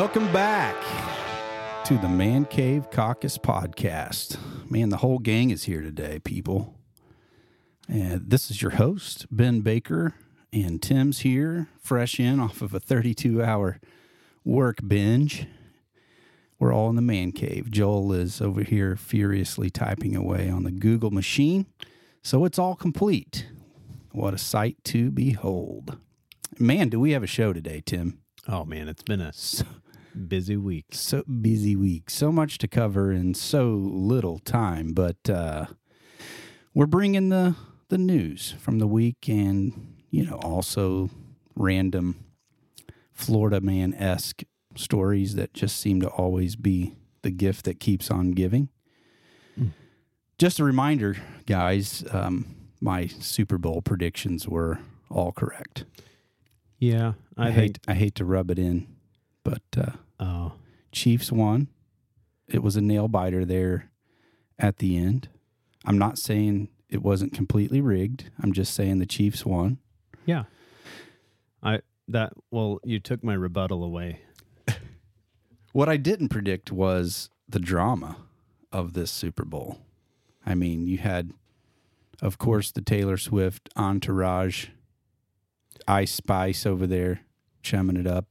Welcome back to the Man Cave Caucus podcast. Man, the whole gang is here today, people. And this is your host, Ben Baker, and Tim's here, fresh in off of a 32 hour work binge. We're all in the man cave. Joel is over here furiously typing away on the Google machine. So it's all complete. What a sight to behold. Man, do we have a show today, Tim? Oh man, it's been a busy week. So busy week. So much to cover in so little time, but uh, we're bringing the the news from the week and you know also random Florida man esque stories that just seem to always be the gift that keeps on giving. Mm. Just a reminder, guys, um, my Super Bowl predictions were all correct. Yeah, I, I, hate think. I hate to rub it in, but uh, Oh, Chiefs won. It was a nail biter there at the end. I'm not saying it wasn't completely rigged. I'm just saying the Chiefs won. yeah. I that well, you took my rebuttal away. What I didn't predict was the drama of this Super Bowl. I mean, you had, of course, the Taylor Swift entourage, Ice Spice over there, chumming it up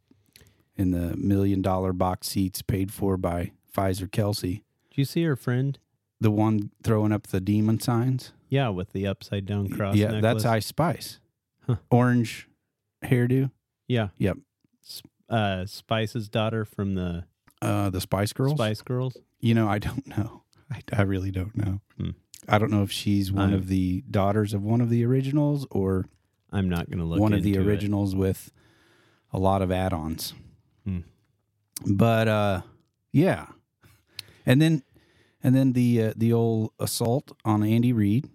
in the million dollar box seats paid for by Pfizer Kelce, Did you see her friend? the one throwing up the demon signs. Yeah, with the upside down cross. yeah, necklace. that's Ice Spice. Huh. Orange hairdo. Yeah. Yep. Uh, Spice's daughter from the Uh, the Spice Girls. Spice Girls. You know, I don't know. I, I really don't know. Hmm. I don't know if she's one I'm- of the daughters of one of the originals or I'm not going to look one of the into it. originals with a lot of add-ons. But uh, yeah, and then and then the uh, the old assault on Andy Reid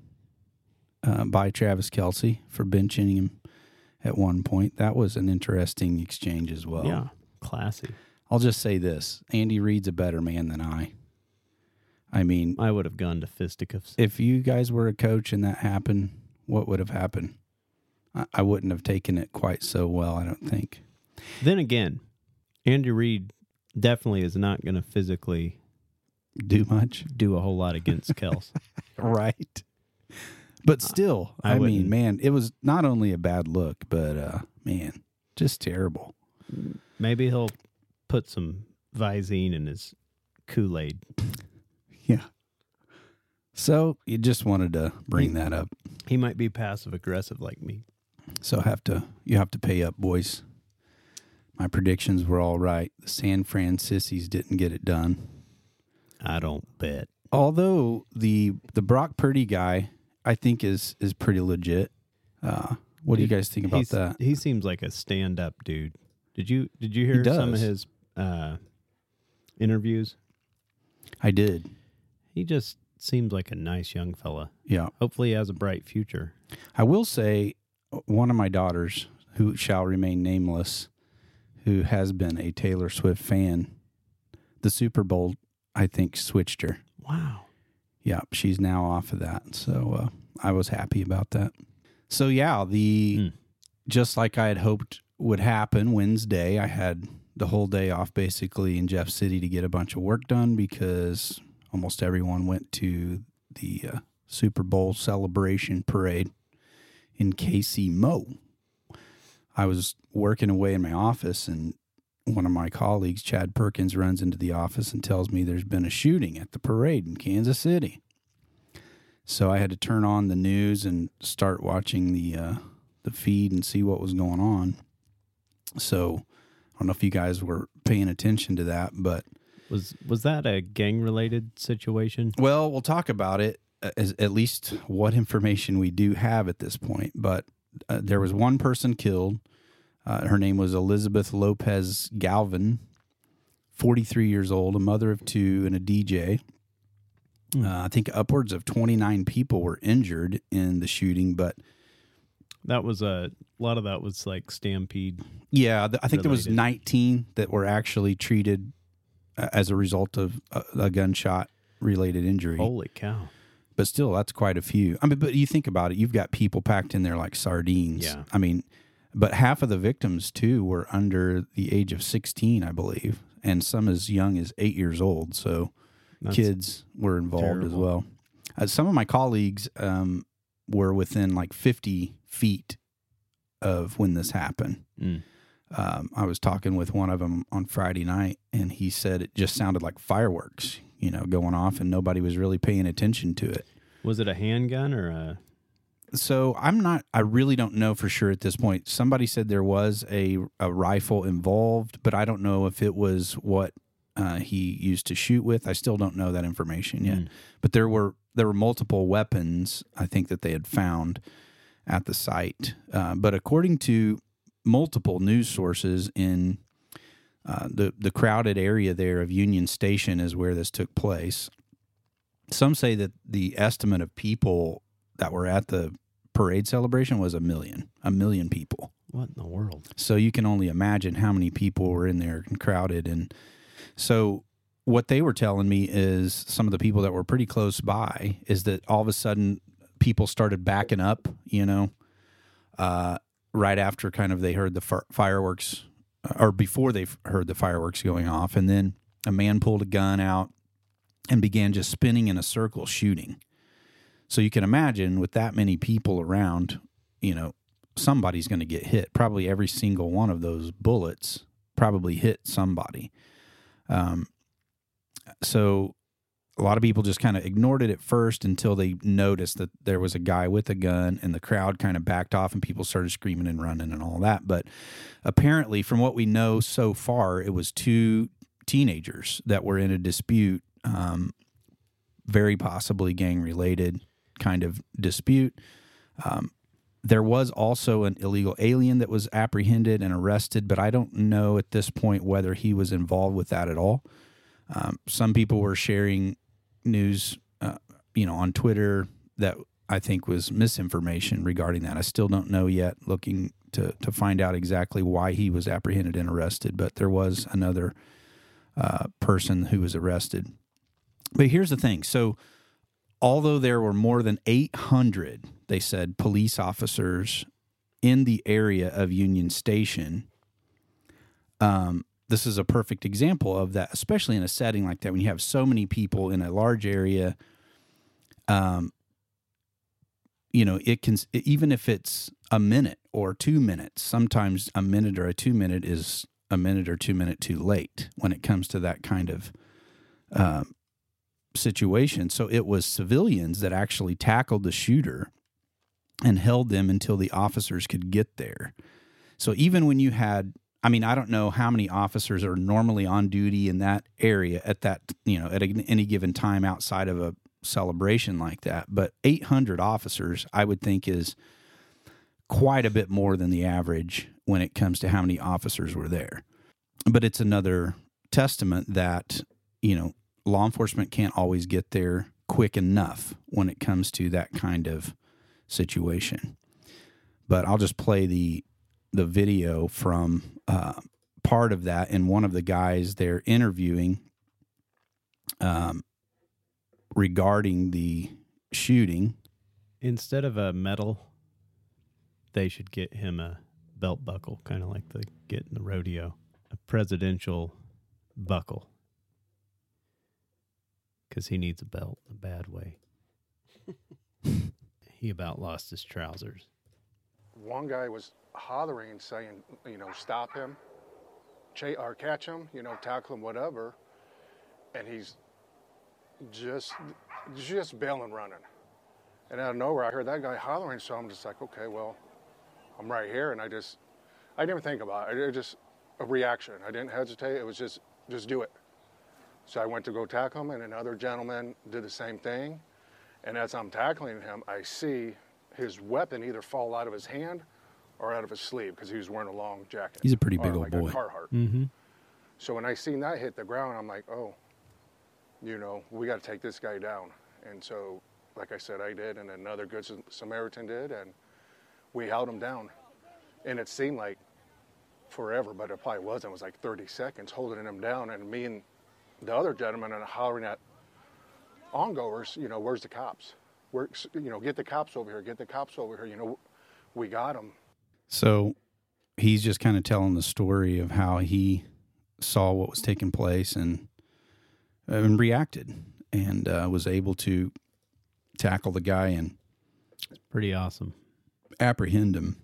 uh, by Travis Kelce for benching him at one point. That was an interesting exchange as well. Yeah, classy. I'll just say this: Andy Reid's a better man than I. I mean, I would have gone to fisticuffs. if you guys were a coach and that happened, what would have happened? I, I wouldn't have taken it quite so well. I don't think. Then again, Andy Reid definitely is not going to physically Do much, do a whole lot against Kels. right? But still, I I, mean, man, it was not only a bad look, but uh, man, just terrible. Maybe he'll put some Visine in his Kool Aid. Yeah. So you just wanted to bring that up. He might be passive aggressive like me. So have to you have to pay up, boys. My predictions were all right. The San Fran didn't get it done. I don't bet. Although the the Brock Purdy guy, I think is is pretty legit. Uh, what do you guys think about that? He seems like a stand up dude. Did you did you hear some of his uh, interviews? I did. He just seems like a nice young fella. Yeah. Hopefully, he has a bright future. I will say uh, one of my daughters, who shall remain nameless, who has been a Taylor Swift fan, the Super Bowl, I think, switched her. Wow. Yeah, she's now off of that. So uh, I was happy about that. So yeah, the Hmm. just like I had hoped would happen Wednesday, I had the whole day off basically in Jeff City to get a bunch of work done because almost everyone went to the uh, Super Bowl celebration parade in KC Mo. I was working away in my office and one of my colleagues, Chad Perkins, runs into the office and tells me there's been a shooting at the parade in Kansas City. So I had to turn on the news and start watching the uh, the feed and see what was going on. So I don't know if you guys were paying attention to that, but Was was that a gang related situation? well, we'll talk about it uh, as at least what information we do have at this point. But uh, there was one person killed. Uh, her name was Elizabeth Lopez Galvan, 43 years old, a mother of two, and a DJ. Uh, I think upwards of 29 people were injured in the shooting, but That was a, a lot of that was like stampede. yeah, th- I think there was 19 that were actually treated uh, as a result of a, a gunshot related injury. Holy cow! But still that's quite a few i mean but you think about it you've got people packed in there like sardines Yeah. i mean But half of the victims too were under the age of 16, I believe, and some as young as eight years old. So That's kids were involved as well. Uh, some of my colleagues um, were within like 50 feet of when this happened. Mm. Um, I was talking with one of them on Friday night, and he said it just sounded like fireworks, you know, going off, and nobody was really paying attention to it. Was it a handgun or a? So I'm not. I really don't know for sure at this point. Somebody said there was a a rifle involved, but I don't know if it was what uh, he used to shoot with. I still don't know that information yet. Mm. But there were there were multiple weapons. I think that they had found at the site. Uh, but according to multiple news sources in uh, the the crowded area there of Union Station is where this took place. Some say that the estimate of people that were at the parade celebration was a million, a million people. What in the world? So you can only imagine how many people were in there and crowded. And so what they were telling me is some of the people that were pretty close by is that all of a sudden people started backing up, you know, uh, right after kind of they heard the fir- fireworks or before they heard the fireworks going off. And then a man pulled a gun out and began just spinning in a circle shooting. So you can imagine with that many people around, you know, somebody's going to get hit. Probably every single one of those bullets probably hit somebody. Um, so a lot of people just kind of ignored it at first until they noticed that there was a guy with a gun and the crowd kind of backed off and people started screaming and running and all that. But apparently, from what we know so far, it was two teenagers that were in a dispute, um, very possibly gang related kind of dispute. Um, there was also an illegal alien that was apprehended and arrested, but I don't know at this point whether he was involved with that at all. Um, some people were sharing news, uh, you know, on Twitter that I think was misinformation regarding that. I still don't know yet. Looking to to find out exactly why he was apprehended and arrested, but there was another uh, person who was arrested. But here's the thing: so although there were more than 800, they said, police officers in the area of Union Station, um, this is a perfect example of that, especially in a setting like that when you have so many people in a large area. Um, you know, it can even if it's a minute or two minutes. Sometimes a minute or a two minute is a minute or two minute too late when it comes to that kind of um, situation. So it was civilians that actually tackled the shooter and held them until the officers could get there. So even when you had, I mean, I don't know how many officers are normally on duty in that area at that, you know, at any given time outside of a celebration like that, but 800 officers, I would think is quite a bit more than the average when it comes to how many officers were there. But it's another testament that, you know, law enforcement can't always get there quick enough when it comes to that kind of situation. But I'll just play the the video from uh, part of that, and one of the guys they're interviewing um, regarding the shooting. Instead of a medal, they should get him a belt buckle, kind of like they get in the rodeo, a presidential buckle, because he needs a belt in a bad way. he about lost his trousers. One guy was hollering and saying, you know, stop him, cha- or catch him, you know, tackle him, whatever. And he's just, just bailing running. And out of nowhere, I heard that guy hollering, so I'm just like, okay, well, I'm right here. And I just, I didn't think about it. It was just a reaction. I didn't hesitate. It was just, just do it. So I went to go tackle him, and another gentleman did the same thing. And as I'm tackling him, I see his weapon either fall out of his hand or out of his sleeve because he was wearing a long jacket. He's a pretty big old like boy. A Carhartt. Mm-hmm. So when I seen that hit the ground, I'm like, oh, you know, we got to take this guy down. And so, like I said, I did, and another good Samaritan did, and we held him down. And it seemed like forever, but it probably wasn't. It was like 30 seconds holding him down, and me and the other gentleman are hollering at ongoers, you know, where's the cops? Where, you know, get the cops over here, get the cops over here. You know, we got them. So he's just kind of telling the story of how he saw what was taking place and and reacted and uh, was able to tackle the guy and it's Pretty awesome. apprehend him.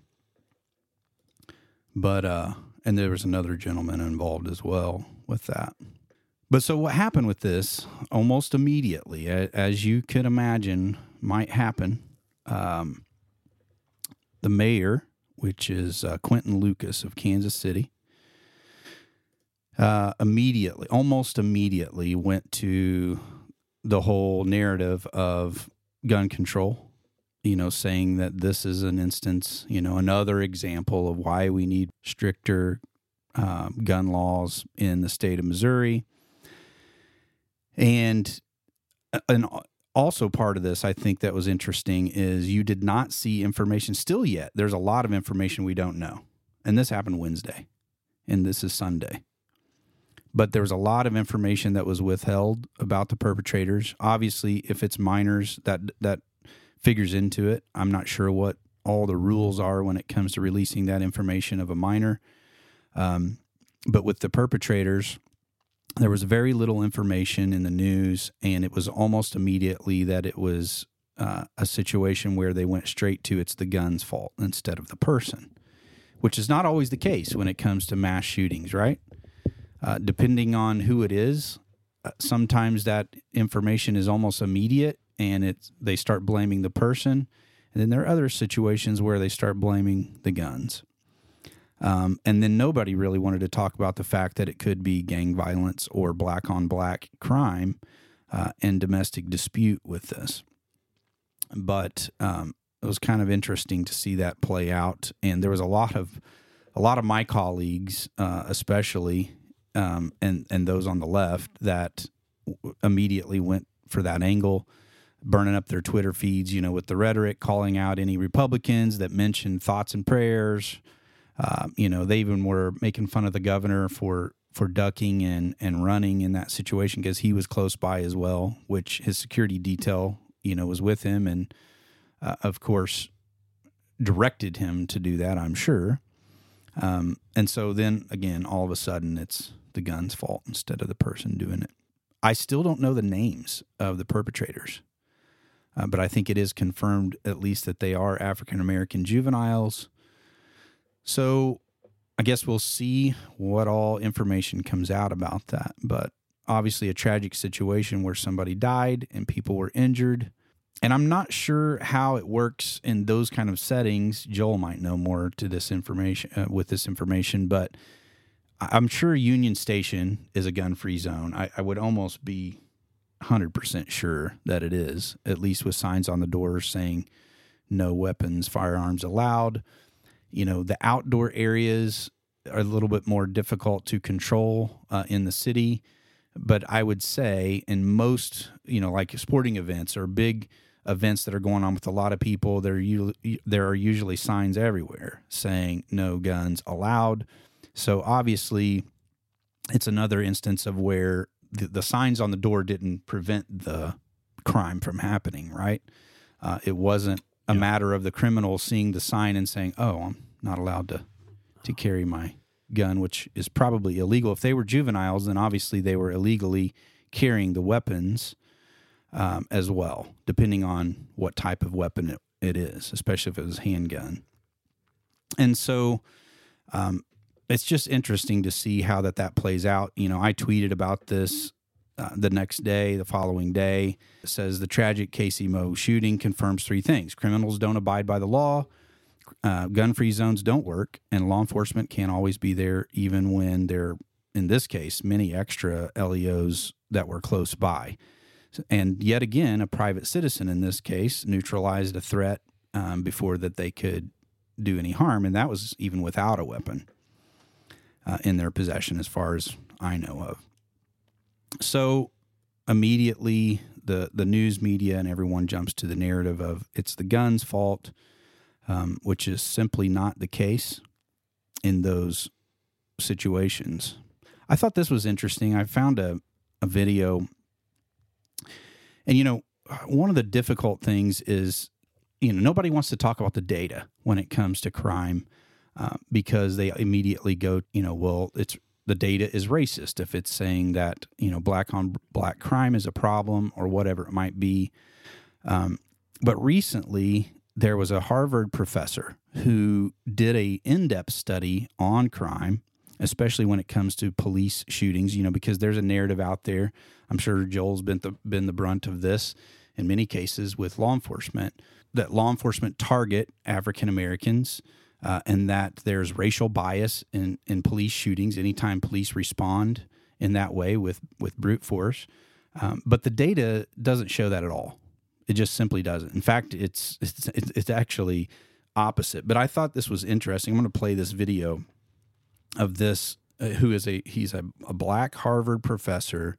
But uh and there was another gentleman involved as well with that. But so what happened with this almost immediately, as you could imagine might happen, um, the mayor, which is uh, Quinton Lucas of Kansas City, uh, immediately, almost immediately, went to the whole narrative of gun control you know, saying that this is an instance, you know, another example of why we need stricter um, gun laws in the state of Missouri. And and also part of this, I think that was interesting is you did not see information still yet. There's a lot of information we don't know, and this happened Wednesday, and this is Sunday. But there was a lot of information that was withheld about the perpetrators. Obviously, if it's minors, that that figures into it. I'm not sure what all the rules are when it comes to releasing that information of a minor. Um, but with the perpetrators, there was very little information in the news, and it was almost immediately that it was uh, a situation where they went straight to it's the gun's fault instead of the person, which is not always the case when it comes to mass shootings, right? Uh, depending on who it is, uh, sometimes that information is almost immediate and it's they start blaming the person and then there are other situations where they start blaming the guns um, and then nobody really wanted to talk about the fact that it could be gang violence or black on black crime uh, and domestic dispute with this but um, it was kind of interesting to see that play out and there was a lot of a lot of my colleagues uh, especially um, and and those on the left that w- immediately went for that angle burning up their Twitter feeds, you know, with the rhetoric, calling out any Republicans that mentioned thoughts and prayers. Uh, you know, they even were making fun of the governor for for ducking and and running in that situation because he was close by as well, which his security detail, you know, was with him and uh, of course directed him to do that. I'm sure. Um, and so then again, all of a sudden, it's the gun's fault instead of the person doing it. I still don't know the names of the perpetrators. Uh, but I think it is confirmed at least that they are African American juveniles. So I guess we'll see what all information comes out about that. But obviously, a tragic situation where somebody died and people were injured. And I'm not sure how it works in those kind of settings. Joel might know more to this information uh, with this information, but I'm sure Union Station is a gun-free zone. I, I would almost be 100% sure that it is, at least with signs on the doors saying no weapons, firearms allowed. You know, the outdoor areas are a little bit more difficult to control uh, in the city. But I would say in most, you know, like sporting events or big events that are going on with a lot of people, there, u- there are usually signs everywhere saying no guns allowed. So obviously, it's another instance of where the, the signs on the door didn't prevent the crime from happening, right? Uh, it wasn't a matter of the criminal seeing the sign and saying, "Oh, I'm not allowed to to carry my gun," which is probably illegal. If they were juveniles, then obviously they were illegally carrying the weapons um, as well, depending on what type of weapon it, it is, especially if it was handgun. And so, um, it's just interesting to see how that that plays out. You know, I tweeted about this uh, the next day, the following day. Says the tragic KC Mo shooting confirms three things: criminals don't abide by the law, uh, gun-free zones don't work, and law enforcement can't always be there, even when there, in this case, many extra LEOs that were close by. And yet again, a private citizen in this case neutralized a threat um, before that they could do any harm, and that was even without a weapon uh, in their possession, as far as I know of. So immediately, the the news media and everyone jumps to the narrative of it's the gun's fault, um, which is simply not the case in those situations. I thought this was interesting. I found a, a video, and you know, one of the difficult things is, you know, nobody wants to talk about the data when it comes to crime uh, because they immediately go, you know, well, it's the data is racist if it's saying that you know black on black crime is a problem or whatever it might be. Um, but recently, there was a Harvard professor who did a in-depth study on crime, especially when it comes to police shootings. You know, because there's a narrative out there. I'm sure Joel's been the, been the brunt of this in many cases with law enforcement that law enforcement target African Americans uh, and that there's racial bias in, in police shootings anytime police respond in that way with, with brute force. Um, but the data doesn't show that at all. It just simply doesn't. In fact, it's, it's, it's actually opposite. But I thought this was interesting. I'm going to play this video of this, uh, who is a, he's a, a black Harvard professor,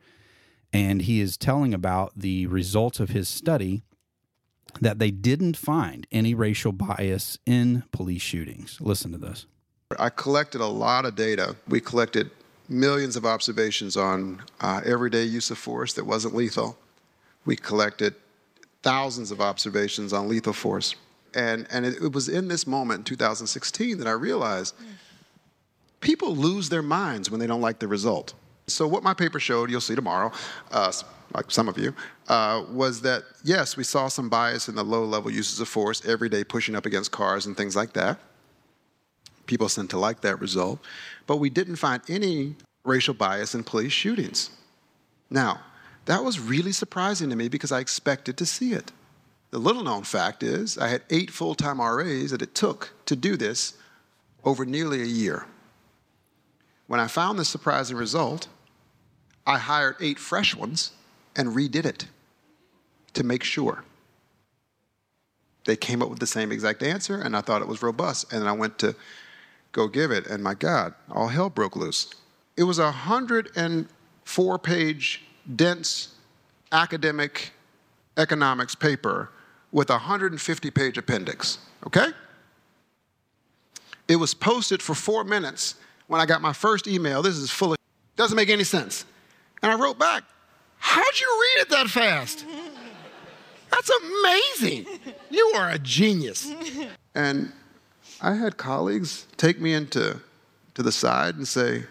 and he is telling about the results of his study that they didn't find any racial bias in police shootings. Listen to this. I collected a lot of data. We collected millions of observations on uh, everyday use of force that wasn't lethal. We collected thousands of observations on lethal force. And, and it, it was in this moment in 2016 that I realized people lose their minds when they don't like the result. So, what my paper showed, you'll see tomorrow, uh, like some of you, uh, was that yes, we saw some bias in the low level uses of force, every day pushing up against cars and things like that. People seem to like that result. But we didn't find any racial bias in police shootings. Now, that was really surprising to me because I expected to see it. The little known fact is I had eight full time RAs that it took to do this over nearly a year. When I found this surprising result, I hired eight fresh ones and redid it to make sure. They came up with the same exact answer, and I thought it was robust. And I went to go give it, and my God, all hell broke loose. It was a 104 page, dense academic economics paper with a 150 page appendix, okay? It was posted for four minutes when I got my first email. This is full of, doesn't make any sense. And I wrote back, How'd you read it that fast? That's amazing. You are a genius. And I had colleagues take me into to the side and say,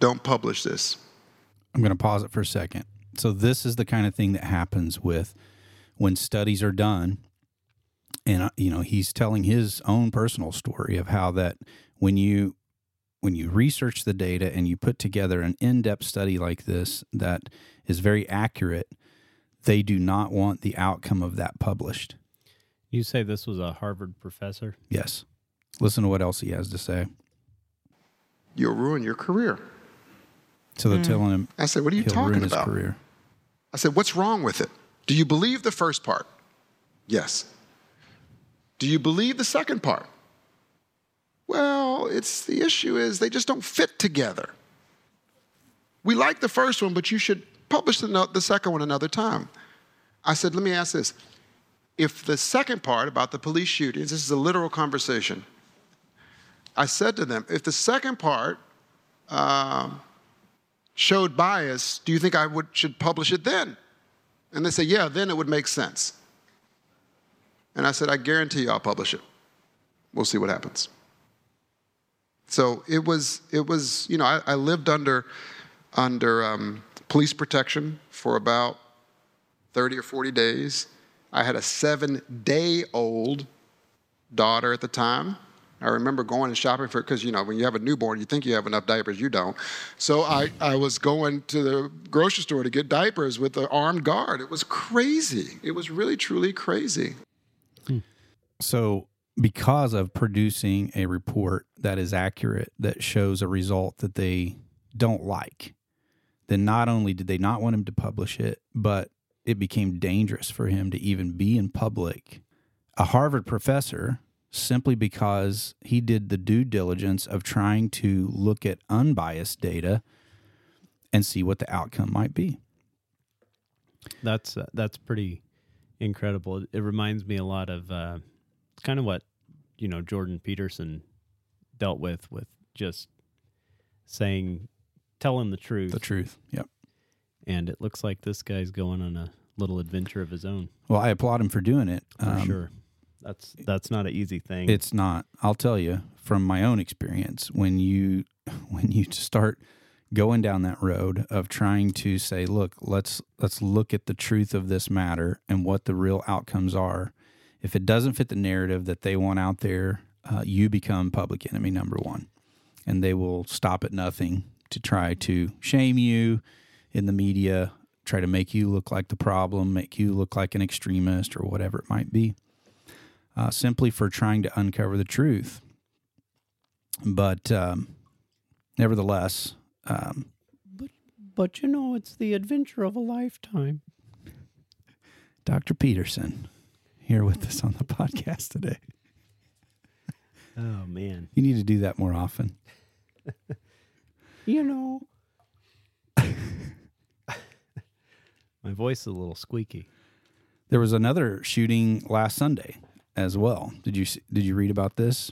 don't publish this. I'm going to pause it for a second. So this is the kind of thing that happens with when studies are done and uh, you know, he's telling his own personal story of how that when you when you research the data and you put together an in-depth study like this that is very accurate, they do not want the outcome of that published. You say this was a Harvard professor? Yes. Listen to what else he has to say. You'll ruin your career. So they're hmm. telling him. I said, What are you he'll talking ruin his about? career. I said, What's wrong with it? Do you believe the first part? Yes. Do you believe the second part? Well, it's the issue is they just don't fit together. We like the first one, but you should publish the, the second one another time. I said, let me ask this. If the second part about the police shootings, this is a literal conversation. I said to them, if the second part um, showed bias, do you think I would, should publish it then? And they said, yeah, then it would make sense. And I said, I guarantee you I'll publish it. We'll see what happens. So it was, it was you know, I, I lived under, under um, police protection for about 30 or 40 days. I had a seven day old daughter at the time. I remember going and shopping for because you know when you have a newborn, you think you have enough diapers, you don't. So I, I was going to the grocery store to get diapers with an armed guard. It was crazy. It was really truly crazy. So, because of producing a report that is accurate, that shows a result that they don't like, then not only did they not want him to publish it, but it became dangerous for him to even be in public. A Harvard professor, simply because he did the due diligence of trying to look at unbiased data and see what the outcome might be. That's uh, that's pretty incredible. It reminds me a lot of uh, kind of what you know Jordan Peterson dealt with with just saying, telling the truth. The truth. Yep. And it looks like this guy's going on a little adventure of his own. Well, I applaud him for doing it. For Um, sure. That's that's not an easy thing. It's not. I'll tell you from my own experience when you when you start going down that road of trying to say, look, let's let's look at the truth of this matter and what the real outcomes are. If it doesn't fit the narrative that they want out there, uh, you become public enemy number one, and they will stop at nothing to try to shame you in the media, try to make you look like the problem, make you look like an extremist or whatever it might be uh, simply for trying to uncover the truth. But um, nevertheless, um, but you know, it's the adventure of a lifetime. Dr. Peterson here with us on the podcast today. Oh man, You need to do that more often. you know, my voice is a little squeaky. There was another shooting last Sunday as well. Did you did you read about this?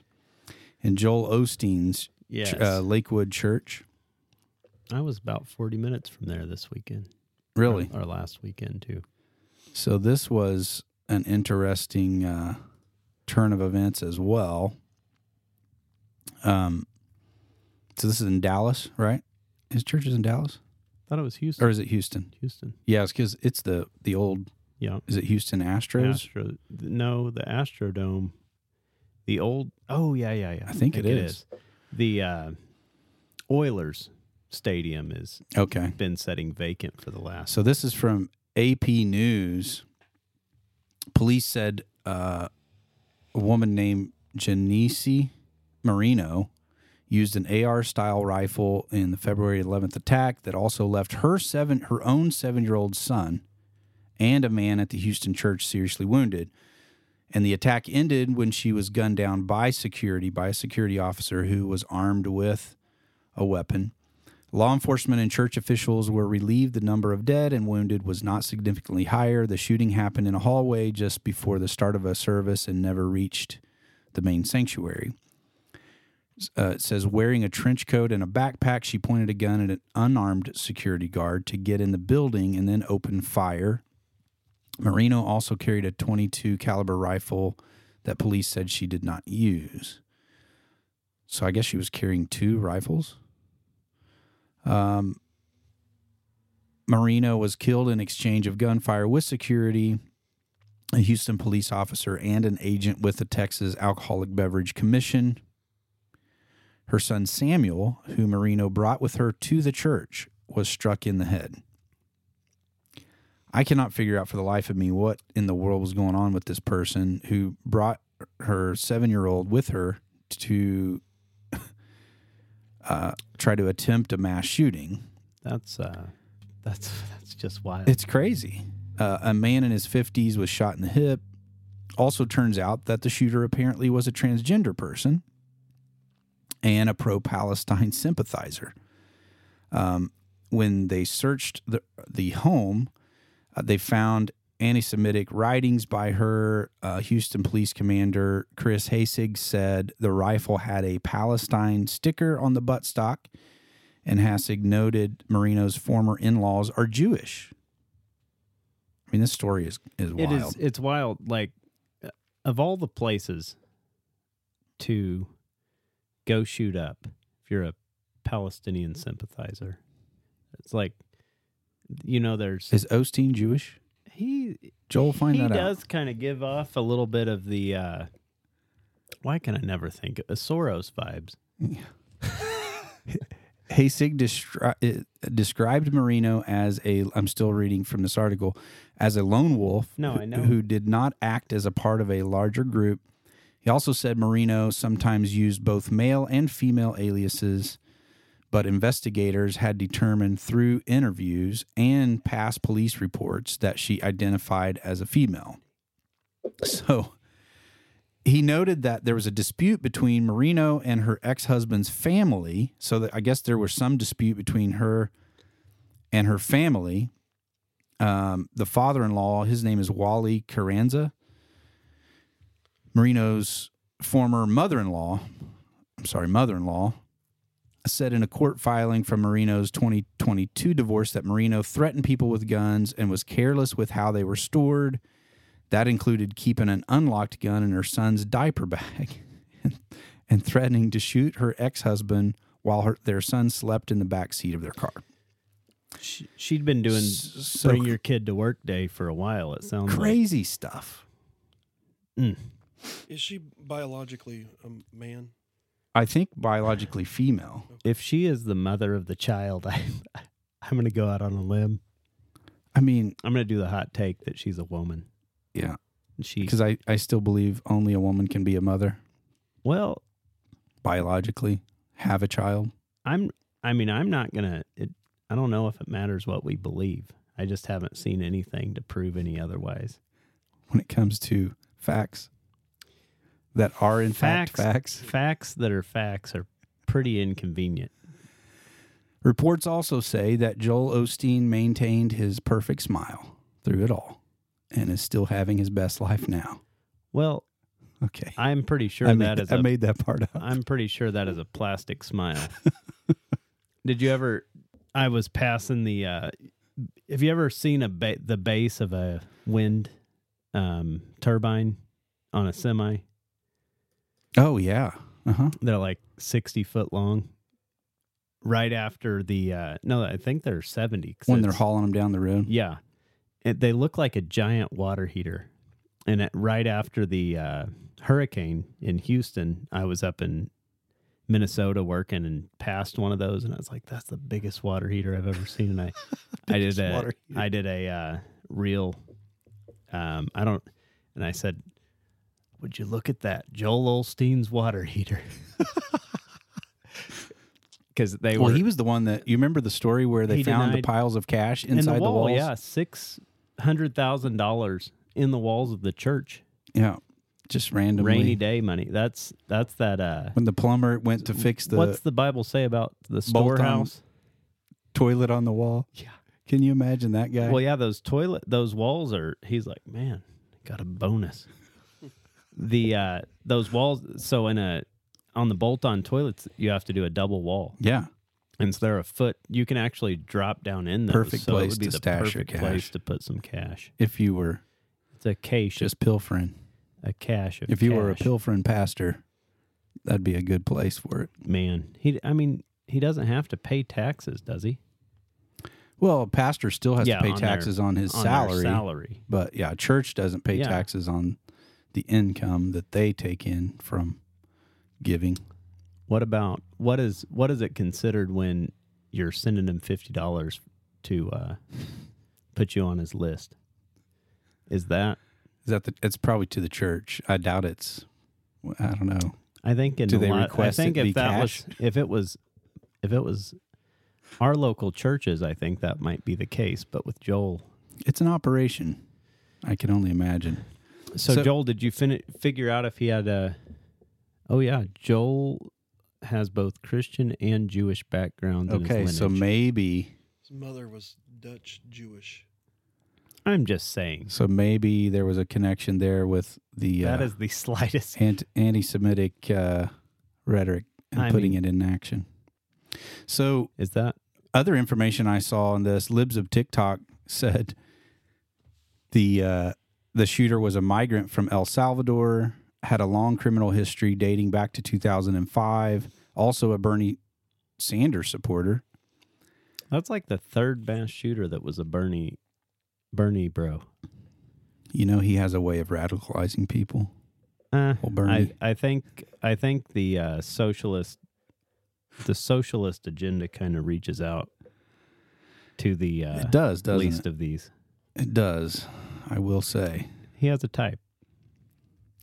In Joel Osteen's Yes, uh, Lakewood Church. I was about forty minutes from there this weekend. Really? or, or last weekend too. So this was an interesting uh, turn of events as well. Um, so this is in Dallas, right? His church is in Dallas, Thought it was Houston. or is it Houston? Houston. Yeah, it's because it's the the old. Yeah. Is it Houston Astros? Astro. No, the Astrodome. The old. Oh yeah, yeah, yeah. I think it is. The uh, Oilers Stadium has Okay. been sitting vacant for the last. So this is from AP News. Police said uh, a woman named Janice Marino used an AR-style rifle in the February 11th attack that also left her seven, her own seven-year-old son, and a man at the Houston church seriously wounded. And the attack ended when she was gunned down by security, by a security officer who was armed with a weapon. Law enforcement and church officials were relieved the number of dead and wounded was not significantly higher. The shooting happened in a hallway just before the start of a service and never reached the main sanctuary. Uh, it says, wearing a trench coat and a backpack, she pointed a gun at an unarmed security guard to get in the building and then opened fire. Marino also carried a 22 caliber rifle that police said she did not use. So I guess she was carrying two rifles. Um, Marino was killed in exchange of gunfire with security, a Houston police officer, and an agent with the Texas Alcoholic Beverage Commission. Her son Samuel, who Marino brought with her to the church, was struck in the head. I cannot figure out for the life of me what in the world was going on with this person who brought her seven year old with her to uh, try to attempt a mass shooting. That's uh, that's that's just wild. It's crazy. Uh, a man in his 50s was shot in the hip. Also, turns out that the shooter apparently was a transgender person and a pro Palestine sympathizer. Um, when they searched the, the home, uh, they found anti Semitic writings by her. Uh, Houston Police Commander Chris Hassig said the rifle had a Palestine sticker on the buttstock, and Hassig noted Marino's former in laws are Jewish. I mean, this story is, is wild. is. It's wild. Like uh, of all the places to go shoot up, if you're a Palestinian sympathizer, it's like you know, there's Is Osteen Jewish? He Joel, find he that does out. kind of give off a little bit of the uh why can I never think of Soros vibes? Hassig destri- uh, described Marino as a, I'm still reading from this article, as a lone wolf No, who, I know. who did not act as a part of a larger group. He also said Marino sometimes used both male and female aliases, but investigators had determined through interviews and past police reports that she identified as a female. So he noted that there was a dispute between Marino and her ex-husband's family. So that I guess there was some dispute between her and her family. Um, the father-in-law, his name is Wally Carranza. Marino's former mother-in-law, I'm sorry, mother-in-law, said in a court filing from Marino's 2022 divorce that Marino threatened people with guns and was careless with how they were stored. That included keeping an unlocked gun in her son's diaper bag and, and threatening to shoot her ex husband while her, their son slept in the back seat of their car. She, she'd been doing S- so bring your kid to work day for a while. It sounds like. Crazy stuff. Mm. Is she biologically a man? I think biologically female. If she is the mother of the child, I, I'm going to go out on a limb. I mean, I'm going to do the hot take that she's a woman. yeah, She because I, I still believe only a woman can be a mother well, biologically, have a child. I'm. I mean, I'm not gonna. I don't know if it matters what we believe. I just haven't seen anything to prove any otherwise. when it comes to facts that are in fact Facts. facts. That are facts are pretty inconvenient. Reports also say that Joel Osteen maintained his perfect smile through it all and is still having his best life now. Well, Okay. I'm pretty sure I, that made, is I a made that part up. I'm pretty sure that is a plastic smile. Did you ever? I was passing the. Uh, have you ever seen a ba- the base of a wind um, turbine on a semi? Oh, yeah. Uh huh. They're like sixty foot long. Right after the uh, no, I think they're seventy. When they're hauling them down the road. yeah, it, they look like a giant water heater. And it, right after the uh, hurricane in Houston, I was up in Minnesota working and passed one of those, and I was like, "That's the biggest water heater I've ever seen." And I, I did a. I did a uh, real, um, I don't, and I said, "Would you look at that, Joel Osteen's water heater?" Because they Well, were he was the one that you remember the story where they found the piles of cash in inside the wall. walls. yeah, six hundred thousand dollars in the walls of the church. Yeah. Just randomly. Rainy day money. That's that's that. Uh, When the plumber went to fix the what's the Bible say about the storehouse? toilet on the wall. Yeah. Can you imagine that guy? Well, yeah, those toilet, those walls are. He's like, man, got a bonus. The uh those walls. So in a on the bolt-on toilets, you have to do a double wall, yeah. and so they're a foot. You can actually drop down in those. Perfect so it place would be to the stash your perfect place cash. to put some cash. If you were It's a cache, just pilfering. a cache. Of If you were a cash. pilfering pastor, that'd be a good place for it. man, he. I mean, he doesn't have to pay taxes, does he? Well, a pastor still has Yeah, to pay on their- taxes on his On their salary, salary. but yeah, church doesn't pay Yeah. taxes on the income that they take in from giving. What about what is what is it considered when you're sending him fifty dollars to uh, put you on his list? Is that Is that the? It's probably to the church. I doubt it's. I don't know. I think in Do a they lot, request I think if that cash? was if it was if it was our local churches, I think that might be the case. But with Joel, It's an operation. I can only imagine. So, So- Joel, did you fin- figure out if he had a? Oh yeah, Joel has both Christian and Jewish background. in his Okay, so maybe, His mother was Dutch Jewish. I'm just saying so maybe there was a connection there with the that uh, is the slightest. ant- anti-Semitic uh, rhetoric and I putting mean- it in action. So Is that other information I saw on this, Libs of TikTok said the uh, the shooter was a migrant from El Salvador, had a long criminal history dating back to 2005, also a Bernie Sanders supporter. That's like the third mass shooter that was a Bernie Bernie bro. You know, he has a way of radicalizing people. Uh, Well, Bernie. I, I think I think the uh, socialist the socialist agenda kind of reaches out to the uh, it does, doesn't least it? of these. It does. I will say. He has a type.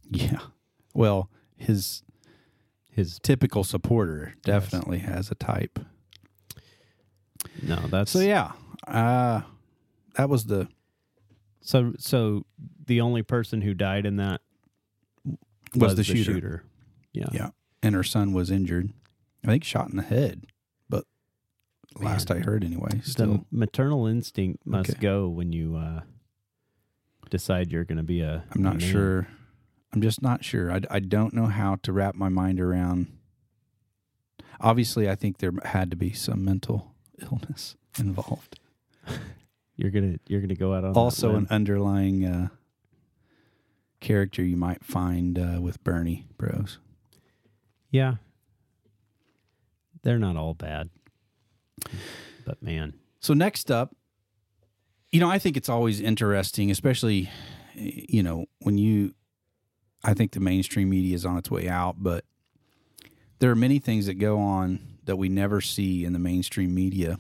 Yeah. Well, his His typical supporter definitely has a type. no, that's So yeah, uh, that was the So so the only person who died in that was, the, shooter. Yeah. Yeah, and her son was injured. I think shot in the head, but last I heard anyway. The maternal instinct must Okay. go when you uh, decide you're going to be a. I'm not man. sure. I'm just not sure. I, I don't know how to wrap my mind around. Obviously, I think there had to be some mental illness involved. You're gonna you're gonna go out on that also, an underlying uh, character you might find uh, with Bernie Bros. Yeah. They're not all bad. But man. So next up, you know, I think it's always interesting, especially, you know, when you, I think the mainstream media is on its way out, but there are many things that go on that we never see in the mainstream media.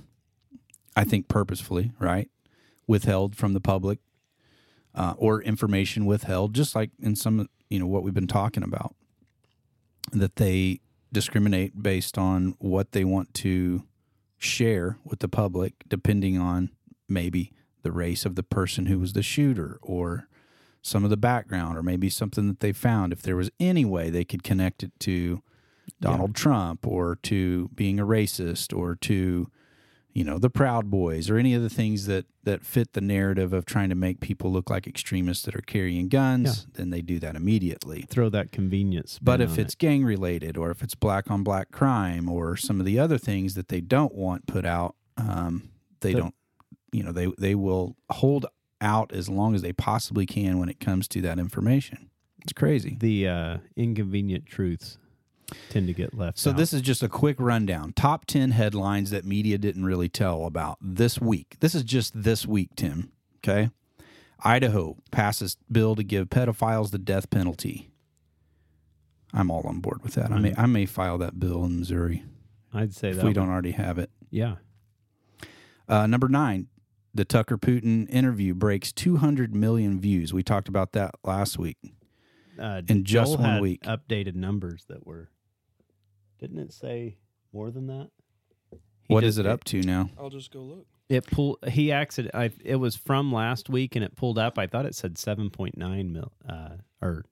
I think purposefully, right? Withheld from the public, uh, or information withheld, just like in some, you know, what we've been talking about, that they discriminate based on what they want to share with the public, depending on maybe the race of the person who was the shooter or some of the background or maybe something that they found. If there was any way they could connect it to Donald Trump or to being a racist or to you know the proud boys or any of the things that that fit the narrative of trying to make people look like extremists that are carrying guns then they do that immediately Throw that convenience. but if it's it. gang related or if it's black on black crime or some of the other things that they don't want put out um, they The- don't you know they they will hold out as long as they possibly can when it comes to that information it's crazy the uh, inconvenient truths tend to get left. So out. this is just a quick rundown. Top 10 headlines that media didn't really tell about this week. This is just this week, Tim. Okay? Idaho passes bill to give pedophiles the death penalty. I'm all on board with that. I may I may file that bill in Missouri I'd say if that we one- don't already have it. Yeah. Uh, number nine, the Tucker Putin interview breaks 200 million views. We talked about that last week. Uh, In just Joel one had week. updated numbers that were. Didn't it say more than that? What is it up to now? I'll just go look. It pulled. He accident. I, it was from last week, and it pulled up. I thought it said seven point nine mil. Uh, or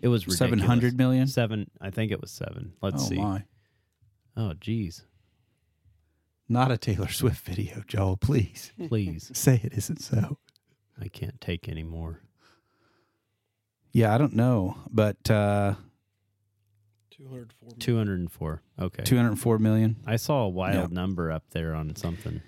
it was 700 million? Seven. I think it was seven. Let's oh see. my. Oh, geez. Not a Taylor Swift video, Joel, please. Please, Say it isn't so. I can't take any more. Yeah, I don't know, but uh, 204. Two hundred and four. Okay. 204 million. I saw a wild Yeah. number up there on something.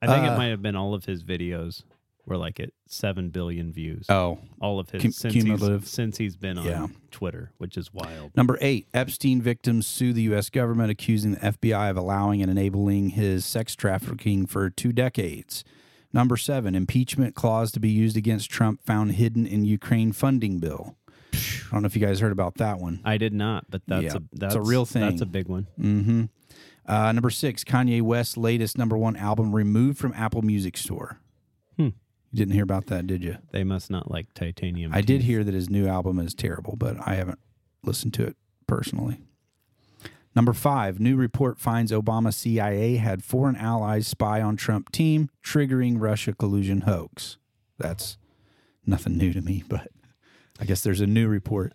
I think Uh, it might have been all of his videos were like at seven billion views. Oh, all of his cum- since cumulative. he's, since he's been on Yeah. Twitter, which is wild. number eight. Epstein victims sue the U.S. government, accusing the FBI of allowing and enabling his sex trafficking for two decades. Number seven. Impeachment clause to be used against Trump found hidden in Ukraine funding bill. I don't know if you guys heard about that one. I did not, but that's Yeah, a that's a real thing. That's a big one. Mm-hmm. Uh, number six. Kanye West's latest number one album removed from Apple Music Store. You didn't hear about that, did you? They must not like titanium. I did hear that his new album is terrible, but I haven't listened to it personally. Number five, new report finds Obama CIA had foreign allies spy on Trump team, triggering Russia collusion hoax. That's nothing new to me, but I guess there's a new report.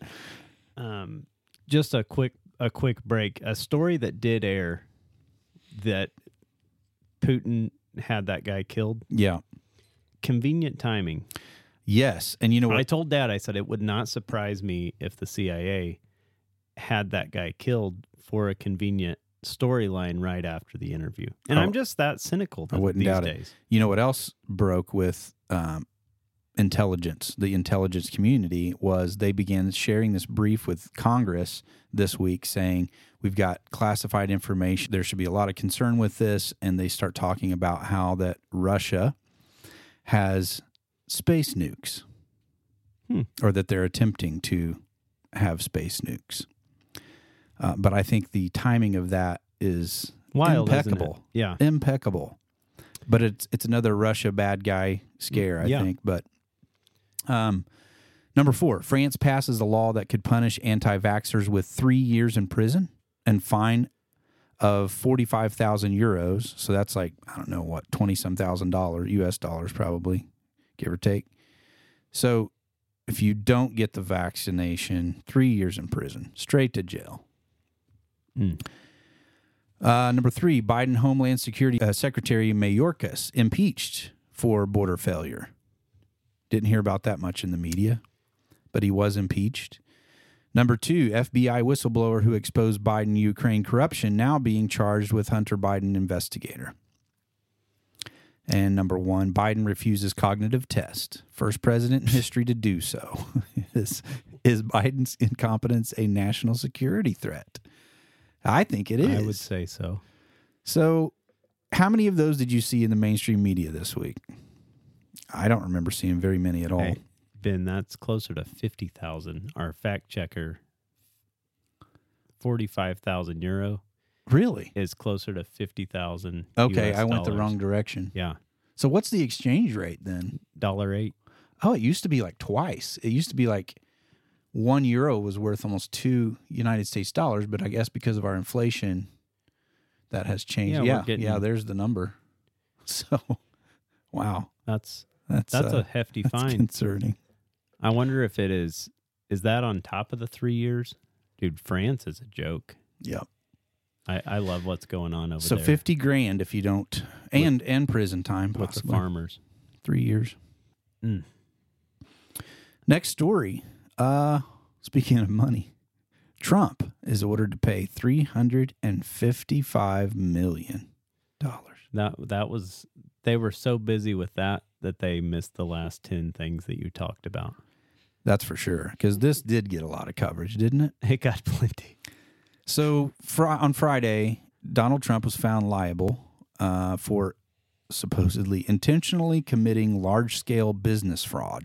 Um, just a quick a quick break. A story that did air that Putin had that guy killed. Yeah. Convenient timing. Yes. And you know I what? told Dad, I said it would not surprise me if the CIA had that guy killed for a convenient storyline right after the interview. And Oh. I'm just that cynical I wouldn't these doubt it. You know what else broke with um, intelligence, the intelligence community, was they began sharing this brief with Congress this week saying, We've got classified information. There should be a lot of concern with this. And they start talking about how that Russia has space nukes Hmm. or that they're attempting to have space nukes. Uh, but I think the timing of that is Wild, impeccable Yeah. impeccable. But it's it's another Russia bad guy scare, I Yeah. think. But um, number four, France passes a law that could punish anti-vaxxers with three years in prison and fine of forty five thousand euros. So that's like I don't know what twenty some thousand dollars U.S. dollars probably, give or take. So if you don't get the vaccination, three years in prison, straight to jail. Mm. Uh, number three, Biden Homeland Security uh, Secretary Mayorkas impeached for border failure. Didn't hear about that much in the media, but he was impeached. Number two, FBI whistleblower who exposed Biden Ukraine corruption now being charged with Hunter Biden investigator. And number one, Biden refuses cognitive test. First president in history to do so. is is Biden's incompetence a national security threat? I think it is. I would say so. So, how many of those did you see in the mainstream media this week? I don't remember seeing very many at all. Hey, Ben, that's closer to 50,000. Our fact checker, 45,000 euro, Really? is closer to 50,000. Okay, I went the wrong direction. Yeah. So, what's the exchange rate then? Dollar eight. Oh, it used to be like twice. It used to be like one euro was worth almost two United States dollars, but I guess because of our inflation, that has changed. Yeah, Yeah, getting- yeah. There's the number. So, wow, That's that's that's uh, a hefty that's fine. concerning. I wonder if it is is that on top of the 3 years? Dude, France is a joke. Yep. I, I love what's going on over there. So there fifty grand if you don't, and and prison time with the farmers. three years. Mm. Next story. Uh, speaking of money, Trump is ordered to pay three hundred and fifty-five million dollars. That that was they were so busy with that that they missed the last 10 things that you talked about. That's for sure. Because this did get a lot of coverage, didn't it? It got plenty. So fr- on Friday, Donald Trump was found liable uh, for supposedly intentionally committing large-scale business fraud.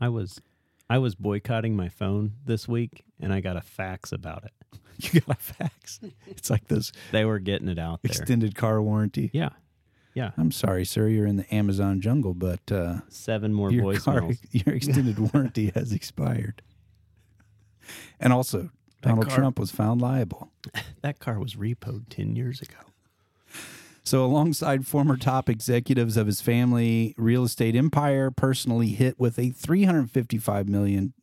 I was I was boycotting my phone this week and I got a fax about it. You got a fax. It's like those They were getting it out there. extended car warranty. yeah. Yeah. I'm sorry, sir. You're in the Amazon jungle, but uh, Seven more your car, your extended warranty has expired. And also, Donald car- Trump was found liable. That car was repoed 10 years ago. So, alongside former top executives of his family real estate empire, personally hit with a $355 million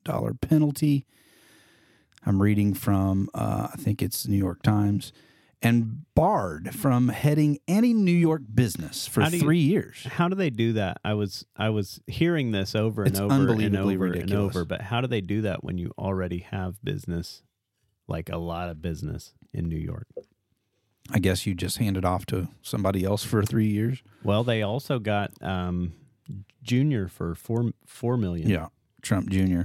penalty. I'm reading from, uh, I think it's New York Times, and barred from heading any New York business for you- three years. How do they do that? I was I was hearing this over and It's over and over and over, but how do they do that when you already have business like a lot of business in New York? I guess you just hand it off to somebody else for three years. Well, they also got um, Junior for four four million. Yeah, Trump Jr.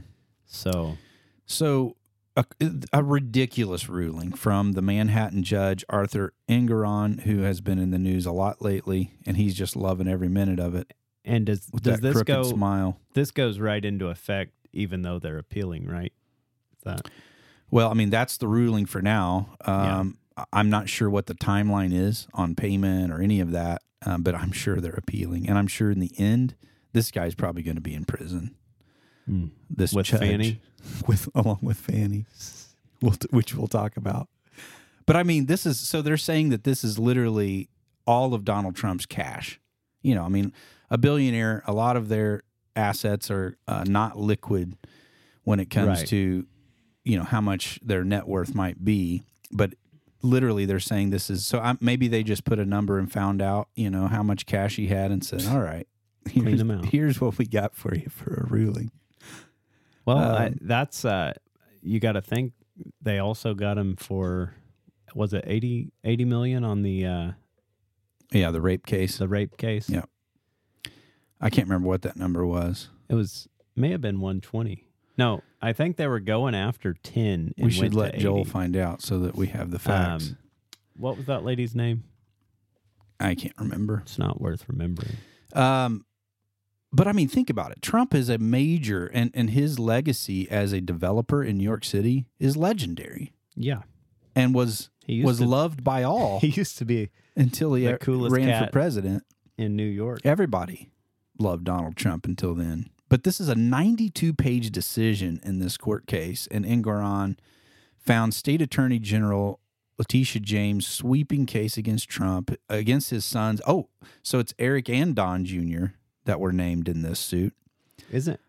So So, a, a ridiculous ruling from the Manhattan judge, Arthur Engoron, who has been in the news a lot lately, and he's just loving every minute of it and does does this go smile. this goes right into effect even though they're appealing, right? That Well, I mean, that's the ruling for now. Um, I- I'm not sure what the timeline is on payment or any of that, um, but I'm sure they're appealing. And I'm sure in the end, this guy's probably going to be in prison. This With judge, Fani? with along with Fani, we'll which we'll talk about. But I mean, this is so they're saying that this is literally all of Donald Trump's cash. You know, I mean, a billionaire, a lot of their assets are uh, not liquid when it comes Right. to, you know, how much their net worth might be. But literally, they're saying this is so. I, maybe they just put a number and found out, you know, how much cash he had and said, "All right, here's, them out." here's what we got for you for a ruling." Well, I, Um, that's uh, you got to think they also got him for was it 80, 80 million on the uh, Yeah, the rape case. the rape case? Yeah. I can't remember what that number was. It was may have been one twenty. No, I think they were going after ten. We should let Joel 80. find out so that we have the facts. Um, what was that lady's name? I can't remember. It's not worth remembering. Um, but I mean, think about it. Trump is a major, and, and his legacy as a developer in New York City is legendary, Yeah, and was He was to- loved by all he used to be until he the e- coolest ran for president. in New York. Everybody loved Donald Trump until then. But this is a 92 page decision in this court case, and Engoron found State Attorney General Letitia James sweeping case against Trump against his sons. Oh, so it's Eric and Don Jr. that were named in this suit. Isn't?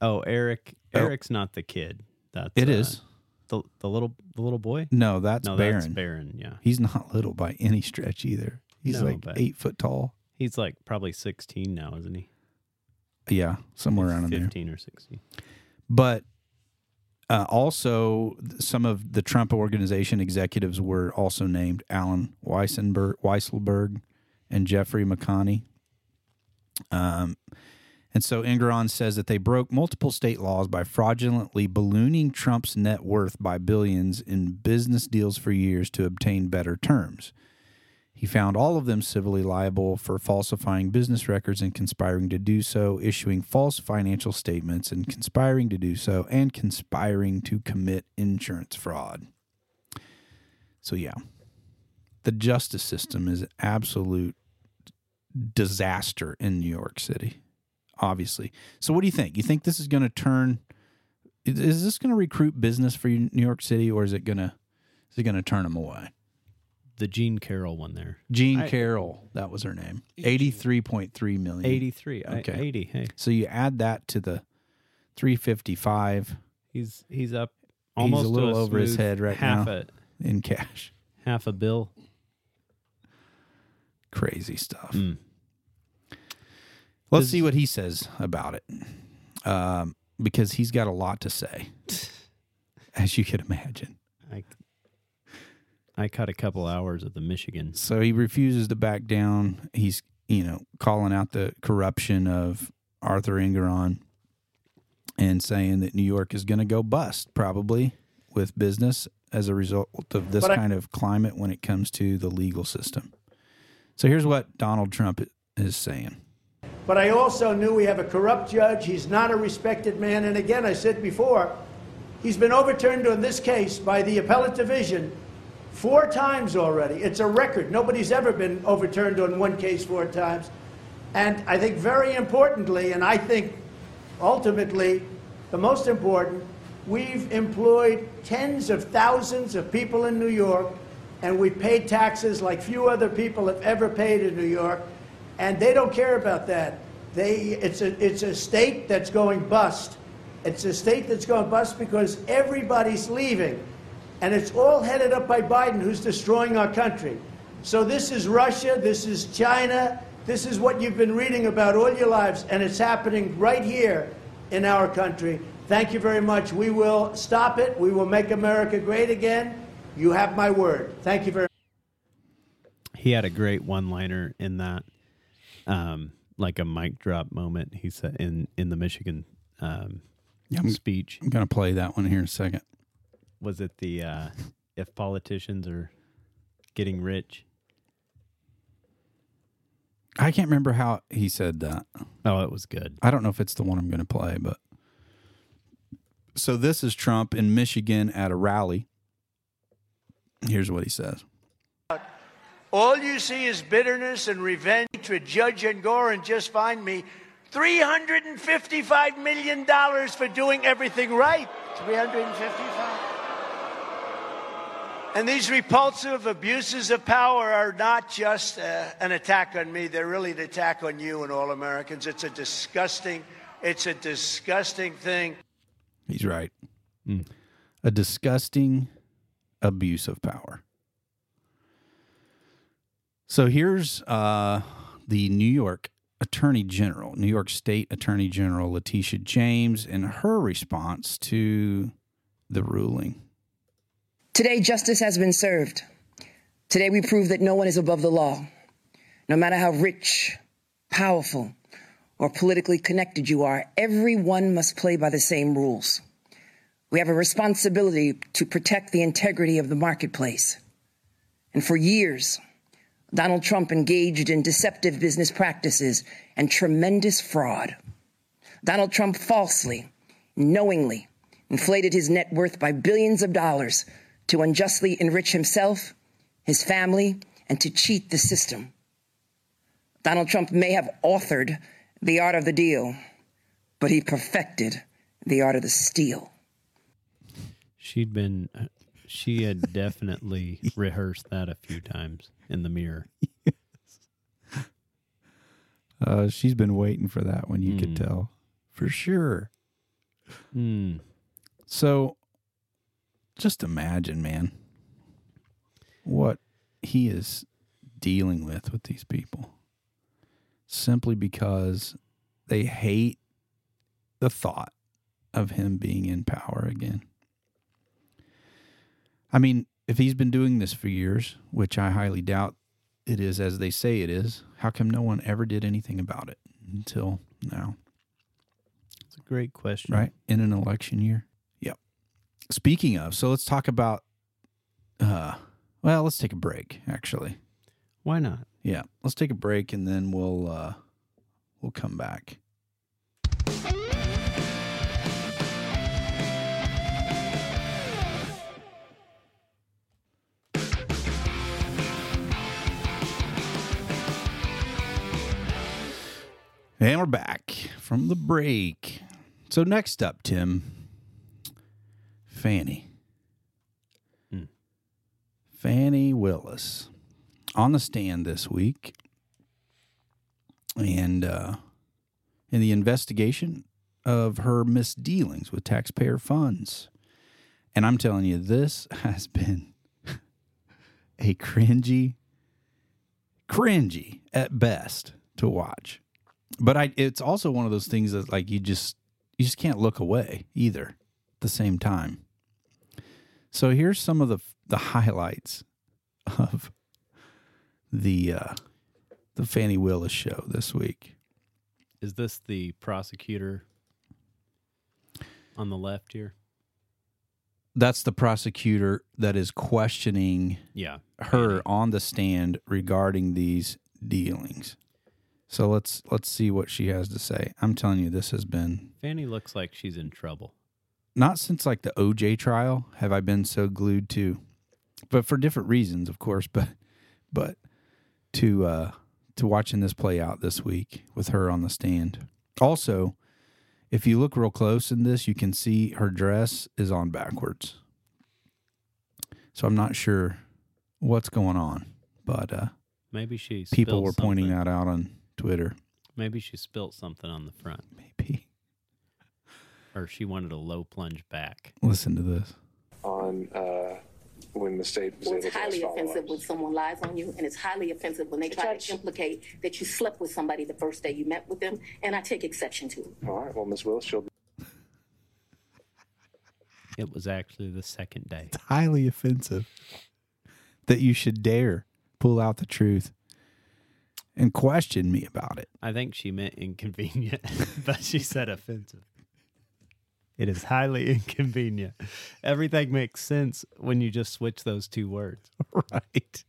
Oh, Eric. Oh. Eric's not the kid. That's It uh, is the the little the little boy. No, that's no, Barron. that's Barron. Yeah, He's not little by any stretch either. He's No, like eight foot tall. he's like probably sixteen now, isn't he? Yeah, somewhere around in there. Fifteen or sixteen. But uh, also, some of the Trump organization executives were also named Allen Weissenberg, Weisselberg and Jeffrey McConney. Um, And so Engoron says that they broke multiple state laws by fraudulently ballooning Trump's net worth by billions in business deals for years to obtain better terms. He found all of them civilly liable for falsifying business records and conspiring to do so, issuing false financial statements and conspiring to do so, and conspiring to commit insurance fraud. So, yeah, the justice system is absolute disaster in New York City, obviously. So, what do you think? You think this is going to turn? Is is this going to recruit business for New York City, or is it going to is it going to turn them away? The Jean Carroll one there. Jean I- Carroll, that was her name. Eighty-three point three million. 83. I- Okay. 80. Hey, So you add that to the three fifty-five he's he's up He's a almost to little over his head right half now. A, in cash. half a bill. Crazy stuff. Mm. Let's see what he says about it, um, because he's got a lot to say, as you can imagine. I I caught a couple hours of the Michigan. So he refuses to back down. He's, you know, calling out the corruption of Arthur Engoron and saying that New York is going to go bust probably with business as a result of this But I- kind of climate when it comes to the legal system. So here's what Donald Trump is saying. But I also knew we have a corrupt judge. He's not a respected man. And again, I said before, he's been overturned on this case by the appellate division four times already. It's a record. Nobody's ever been overturned on one case four times. And I think very importantly, and I think ultimately the most important, we've employed tens of thousands of people in New York, and we paid taxes like few other people have ever paid in New York, and they don't care about that. They, it's, a, it's a state that's going bust. It's a state that's going bust because everybody's leaving. And it's all headed up by Biden, who's destroying our country. So this is Russia, this is China, this is what you've been reading about all your lives, and it's happening right here in our country. Thank you very much. We will stop it. We will make America great again. You have my word. Thank you very much. He had a great one-liner in that, um, like a mic drop moment. He said in in the Michigan um, Yeah, I'm- speech. I'm going to play that one here in a second. Was it the uh, if politicians are getting rich? I can't remember how he said that. Oh, it was good. I don't know if it's the one I'm going to play, but so this is Trump in Michigan at a rally. Here's what he says. All you see is bitterness and revenge to Judge and Gore and just find me $355 million for doing everything right. 355 And these repulsive abuses of power are not just uh, an attack on me, they're really an attack on you and all Americans. It's a disgusting, it's a disgusting thing. He's right. A disgusting abuse of power. So here's uh, the New York Attorney General, New York State Attorney General Letitia James, and her response to the ruling. Today, justice has been served. Today, we prove that no one is above the law. No matter how rich, powerful, or politically connected you are, everyone must play by the same rules. We have a responsibility to protect the integrity of the marketplace. And for years, Donald Trump engaged in deceptive business practices and tremendous fraud. Donald Trump falsely, knowingly, inflated his net worth by billions of dollars to unjustly enrich himself, his family, and to cheat the system. Donald Trump may have authored the art of the deal, but he perfected the art of the steal. She'd been, she had definitely rehearsed that a few times in the mirror. Uh, she's been waiting for that one, you could tell for sure. Hmm. So just imagine, man, what he is dealing with with these people simply because they hate the thought of him being in power again. I mean, if he's been doing this for years, which I highly doubt it is as they say it is, how come no one ever did anything about it until now? It's a great question. right? In an election year. Yep. Speaking of, so let's talk about uh well, let's take a break actually. Why not? Yeah. Let's take a break and then we'll uh we'll come back. And we're back from the break. So next up, Tim, Fani. Hmm. Fani Willis on the stand this week, and uh, in the investigation of her misdealings with taxpayer funds. And I'm telling you, this has been a cringy, cringy at best to watch but I it's also one of those things that like you just you just can't look away either at the same time. So here's some of the the highlights of the uh the Fani Willis show this week. Is this the prosecutor on the left here? That's the prosecutor that is questioning Yeah. her on the stand regarding these dealings. So let's let's see what she has to say. I'm telling you this has been Fani looks like she's in trouble. not since like the OJ trial have I been so glued to, but for different reasons, of course. But but to uh, to watching this play out this week with her on the stand. Also, if you look real close in this, you can see her dress is on backwards. So I'm not sure what's going on, but uh, Maybe she people were pointing something. that out on Twitter. Maybe she spilt something on the front, Maybe or she wanted a low plunge back. listen to this. on uh, when the state was Well, able it's highly ask offensive when someone lies on you, and it's highly offensive when they try Judge. to implicate that you slept with somebody the first day you met with them, and I take exception to it. All right, well, Ms. Willis, she'll It was actually the second day. It's highly offensive that you should dare pull out the truth and question me about it. I think she meant inconvenient, but she said offensive. It is highly inconvenient. Everything makes sense when you just switch those two words. Right.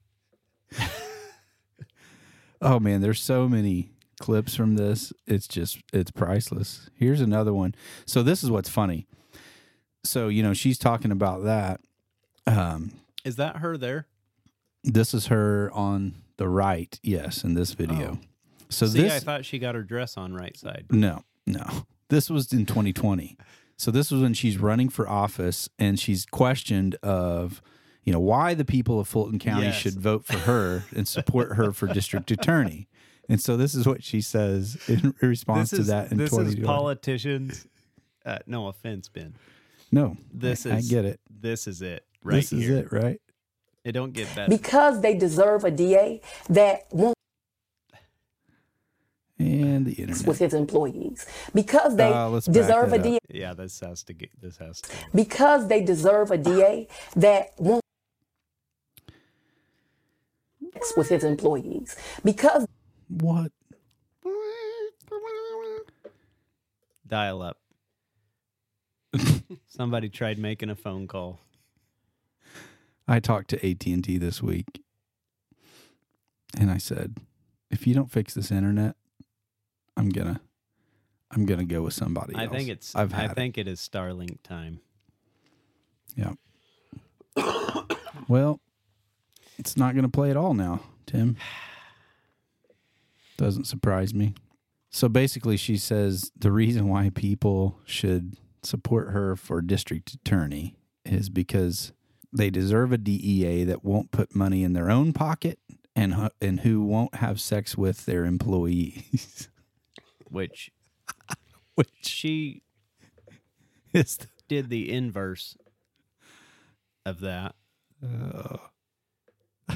oh man, there's so many clips from this. It's just it's priceless. Here's another one. So this is what's funny. So, you know, she's talking about that. Um Is that her there? this is her on the right, yes, in this video. So See, this I thought she got her dress on right side. No, no. This was in 2020. So this was when she's running for office and she's questioned of, you know, why the people of Fulton County Yes. should vote for her and support her for district attorney. And so this is what she says in response This to is that in this is politicians. Uh, no offense, Ben. no, This I, is I get it. This is it right this here. is it, right? It don't get better. Because they deserve a DA that won't And the internet. with his employees. Because they Uh, deserve that a DA. up. yeah, this has to get. This has to. Because they deserve a DA that won't with his employees. Because What? Dial up. Somebody tried making a phone call. I talked to AT&T this week and I said, if you don't fix this internet, I'm going to I'm going to go with somebody I else. think it's. I've I had it. think it is Starlink time. Yeah. well, it's not going to play at all now, Tim. Doesn't surprise me. So basically, she says the reason why people should support her for district attorney is because they deserve a DEA that won't put money in their own pocket and and who won't have sex with their employees. Which Which she is the, did the inverse of that. Uh,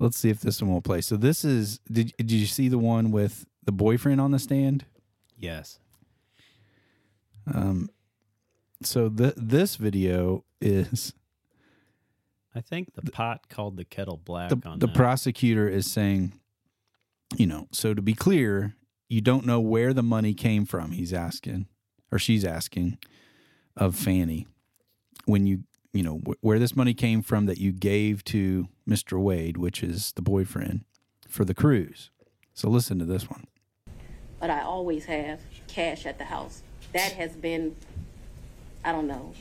Let's see if this one will play. So this is did did you see the one with the boyfriend on the stand? Yes. Um so the this video is I think the pot called the kettle black the, on the that. prosecutor is saying, you know, so to be clear, you don't know where the money came from. He's asking, or she's asking, of Fani, when you you know wh- where this money came from that you gave to Mr. Wade, which is the boyfriend, for the cruise. So listen to this one. but I always have cash at the house. That has been, I don't know,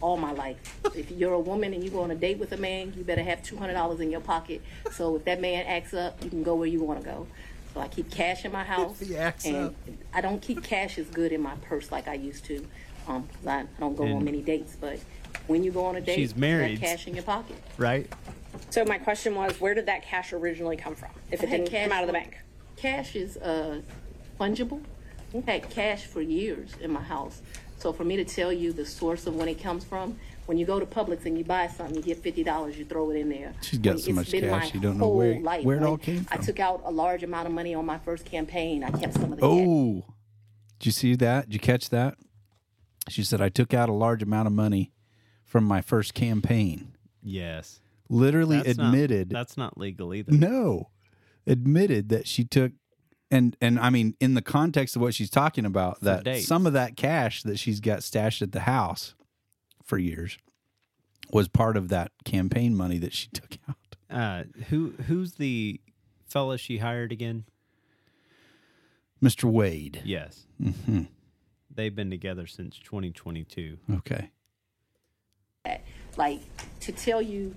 all my life. If you're a woman and you go on a date with a man, you better have two hundred dollars in your pocket. So if that man acts up, you can go where you want to go. So I keep cash in my house, he acts and up. I don't keep cash as good in my purse like I used to. Um, 'cause I, I don't go on many dates, but when you go on a date, She's you married. have cash in your pocket. Right? So my question was, where did that cash originally come from? If it didn't come out of the bank. Cash is uh, fungible. I had cash for years in my house. So for me to tell you the source of when it comes from, when you go to Publix and you buy something, you get fifty dollars, you throw it in there. She's got When so it's much been cash, my you don't know whole where- life. where it all When came I from. took out a large amount of money on my first campaign. I kept some of the cash. Oh, did you see that? Did you catch that? She said, I took out a large amount of money from my first campaign. Yes. Literally That's not- admitted. that's not legal either. no, admitted that she took. And and I mean, in the context of what she's talking about, that dates. some of that cash that she's got stashed at the house for years was part of that campaign money that she took out. Uh, who who's the fella she hired again? Mr. Wade. Yes. hmm They've been together since 2022. Okay. like to tell you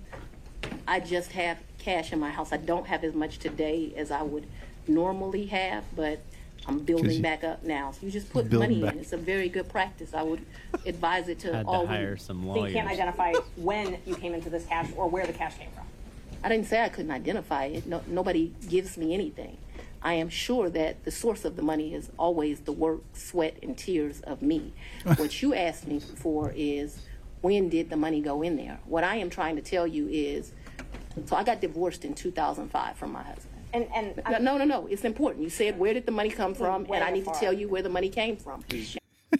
I just have cash in my house. I don't have as much today as I would normally have, but I'm building you- back up now. So you just put money back. in. It's a very good practice. I would advise it to Had to all hire women. some So you can't identify when you came into this cash or where the cash came from. I didn't say I couldn't identify it. No, nobody gives me anything. I am sure that the source of the money is always the work, sweat, and tears of me. what you asked me for is when did the money go in there? What I am trying to tell you is, so I got divorced in 2005 from my husband. And and No, no, no, no. It's important. You said where did the money come from, and I need to tell you where the money came from.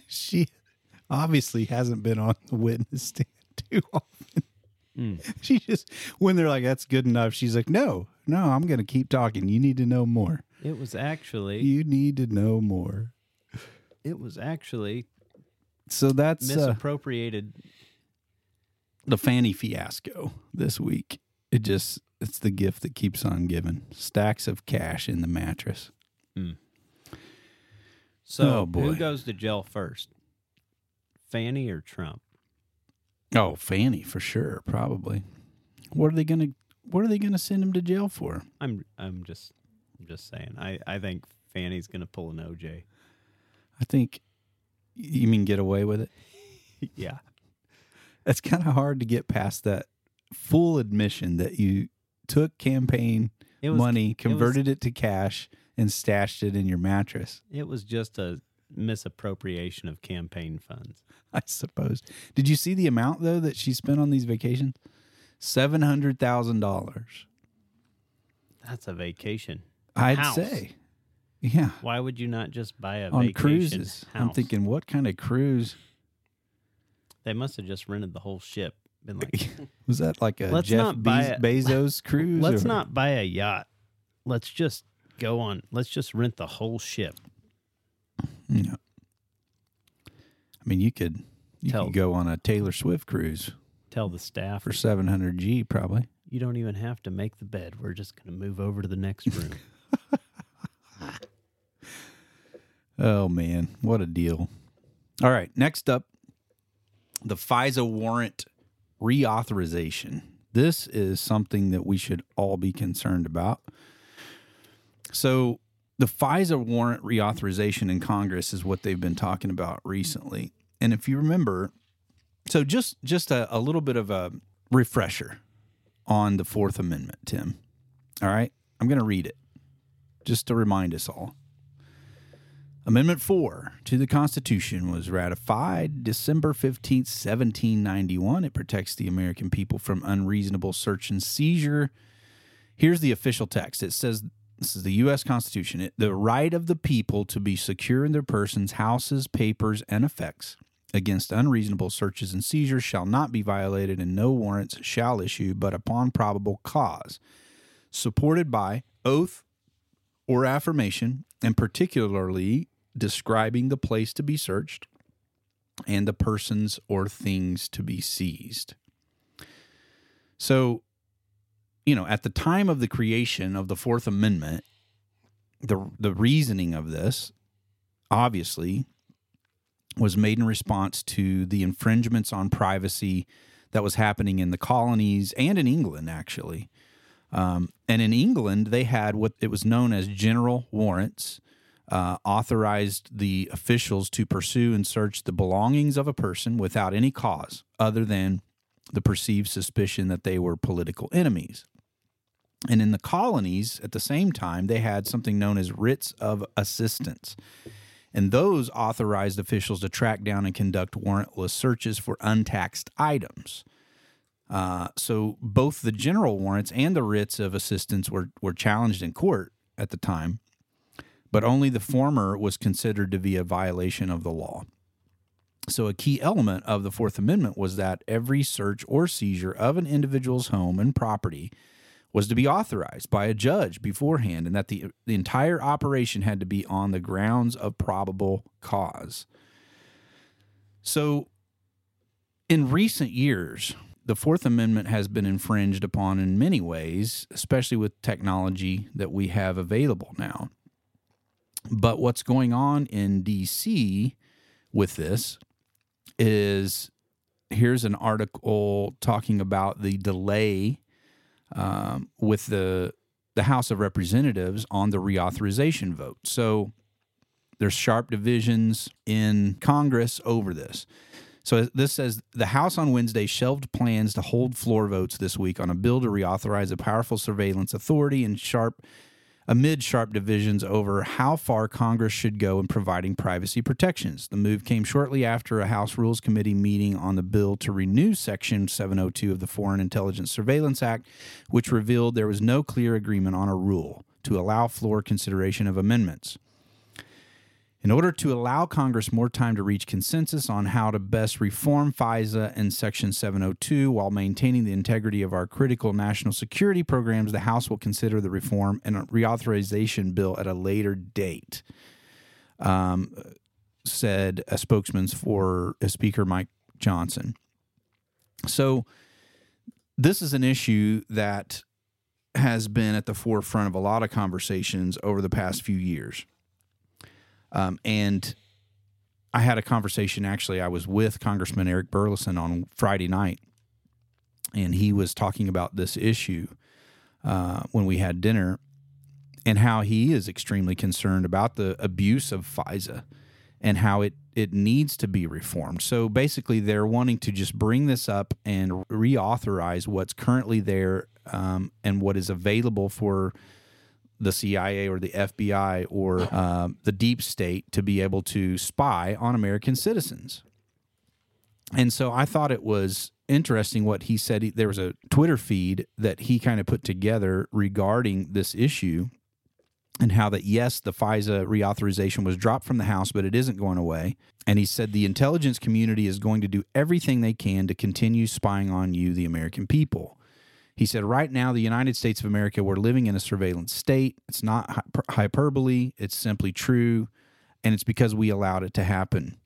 she obviously hasn't been on the witness stand too often. She just when they're like, "That's good enough," she's like, "No, no, I'm going to keep talking. You need to know more. It was actually You need to know more." it was actually So that's uh, misappropriated. the Fani fiasco this week. It just it's the gift that keeps on giving. Stacks of cash in the mattress. Hmm. so oh, who goes to jail first? Fani or Trump? Oh, Fani for sure, probably. What are they going to what are they going to send him to jail for? I'm I'm just I'm just saying. I I think Fani's gonna pull an OJ. I think you mean get away with it. yeah. It's kind of hard to get past that full admission that you took campaign was- money, it was- converted it to cash, and stashed it in your mattress. It was just a misappropriation of campaign funds. I suppose. Did you see the amount though that she spent on these vacations? Seven hundred thousand dollars. That's a vacation. I'd House. say. Yeah. Why would you not just buy a on vacation cruises. I'm thinking, what kind of cruise they must have just rented the whole ship. Been like, was that? Like a Let's Jeff not buy Bez- it. Bezos cruise? let's or- not buy a yacht. Let's just go on. Let's just rent the whole ship. Yeah. I mean, you could you Tell- could go on a Taylor Swift cruise Tell the staff for 700 G probably. you don't even have to make the bed. We're just going to move over to the next room. Oh man, what a deal! All right, next up, the FISA warrant reauthorization. This is something that we should all be concerned about. So, the FISA warrant reauthorization in Congress is what they've been talking about recently. And if you remember, so just just a, a little bit of a refresher on the Fourth Amendment, Tim. All right, I'm going to read it just to remind us all. Amendment 4 to the Constitution was ratified December 15th, 1791. It protects the American people from unreasonable search and seizure. Here's the official text it says this is the U.S. Constitution. It, the right of the people to be secure in their persons, houses, papers, and effects against unreasonable searches and seizures shall not be violated, and no warrants shall issue but upon probable cause, supported by oath or affirmation and particularly describing the place to be searched and the persons or things to be seized. So, you know, at the time of the creation of the Fourth Amendment, the the reasoning of this obviously was made in response to the infringements on privacy that was happening in the colonies and in England, actually. Um, and in England, they had what it was known as general warrants, uh, authorized the officials to pursue and search the belongings of a person without any cause other than the perceived suspicion that they were political enemies. And in the colonies, at the same time, they had something known as writs of assistance. And those authorized officials to track down and conduct warrantless searches for untaxed items. Uh, so both the general warrants and the writs of assistance were, were challenged in court at the time, but only the former was considered to be a violation of the law. So, a key element of the Fourth Amendment was that every search or seizure of an individual's home and property was to be authorized by a judge beforehand, and that the, the entire operation had to be on the grounds of probable cause. So, in recent years, the Fourth Amendment has been infringed upon in many ways, especially with technology that we have available now. But what's going on in DC with this is here's an article talking about the delay um, with the the House of Representatives on the reauthorization vote. So there's sharp divisions in Congress over this. So this says the House on Wednesday shelved plans to hold floor votes this week on a bill to reauthorize a powerful surveillance authority and sharp amid sharp divisions over how far Congress should go in providing privacy protections. The move came shortly after a House Rules Committee meeting on the bill to renew Section 702 of the Foreign Intelligence Surveillance Act, which revealed there was no clear agreement on a rule to allow floor consideration of amendments. In order to allow Congress more time to reach consensus on how to best reform FISA and Section 702 while maintaining the integrity of our critical national security programs, the House will consider the reform and reauthorization bill at a later date, um, said a spokesman for a Speaker Mike Johnson. So, this is an issue that has been at the forefront of a lot of conversations over the past few years. Um, and I had a conversation. Actually, I was with Congressman Eric Burlison on Friday night, and he was talking about this issue uh, when we had dinner, and how he is extremely concerned about the abuse of FISA and how it it needs to be reformed. So basically, they're wanting to just bring this up and reauthorize what's currently there um, and what is available for the CIA or the FBI or um, the deep state to be able to spy on American citizens. And so I thought it was interesting what he said. He, there was a Twitter feed that he kind of put together regarding this issue and how that, yes, the FISA reauthorization was dropped from the House, but it isn't going away. And he said the intelligence community is going to do everything they can to continue spying on you, the American people. He said, right now, the United States of America, we're living in a surveillance state. It's not hyperbole, it's simply true. And it's because we allowed it to happen.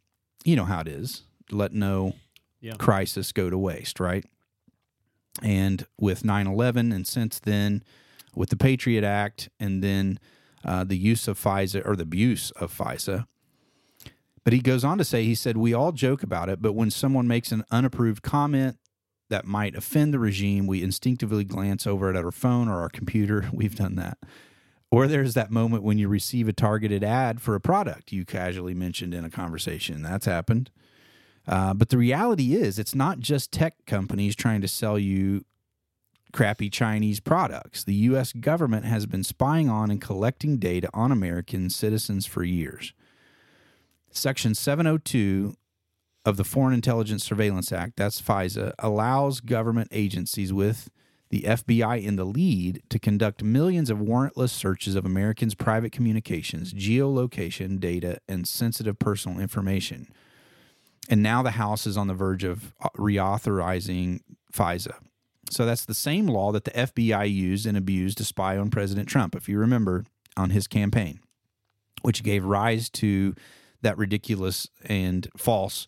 You know how it is. Let no yeah. crisis go to waste, right? And with 9 11, and since then, with the Patriot Act, and then uh, the use of FISA or the abuse of FISA. But he goes on to say, he said, We all joke about it, but when someone makes an unapproved comment that might offend the regime, we instinctively glance over it at our phone or our computer. We've done that. Or there's that moment when you receive a targeted ad for a product you casually mentioned in a conversation. That's happened. Uh, but the reality is, it's not just tech companies trying to sell you crappy Chinese products. The U.S. government has been spying on and collecting data on American citizens for years. Section 702 of the Foreign Intelligence Surveillance Act, that's FISA, allows government agencies with the FBI in the lead to conduct millions of warrantless searches of Americans' private communications, geolocation data, and sensitive personal information. And now the House is on the verge of uh, reauthorizing FISA. So that's the same law that the FBI used and abused to spy on President Trump, if you remember, on his campaign. which gave rise to that ridiculous and false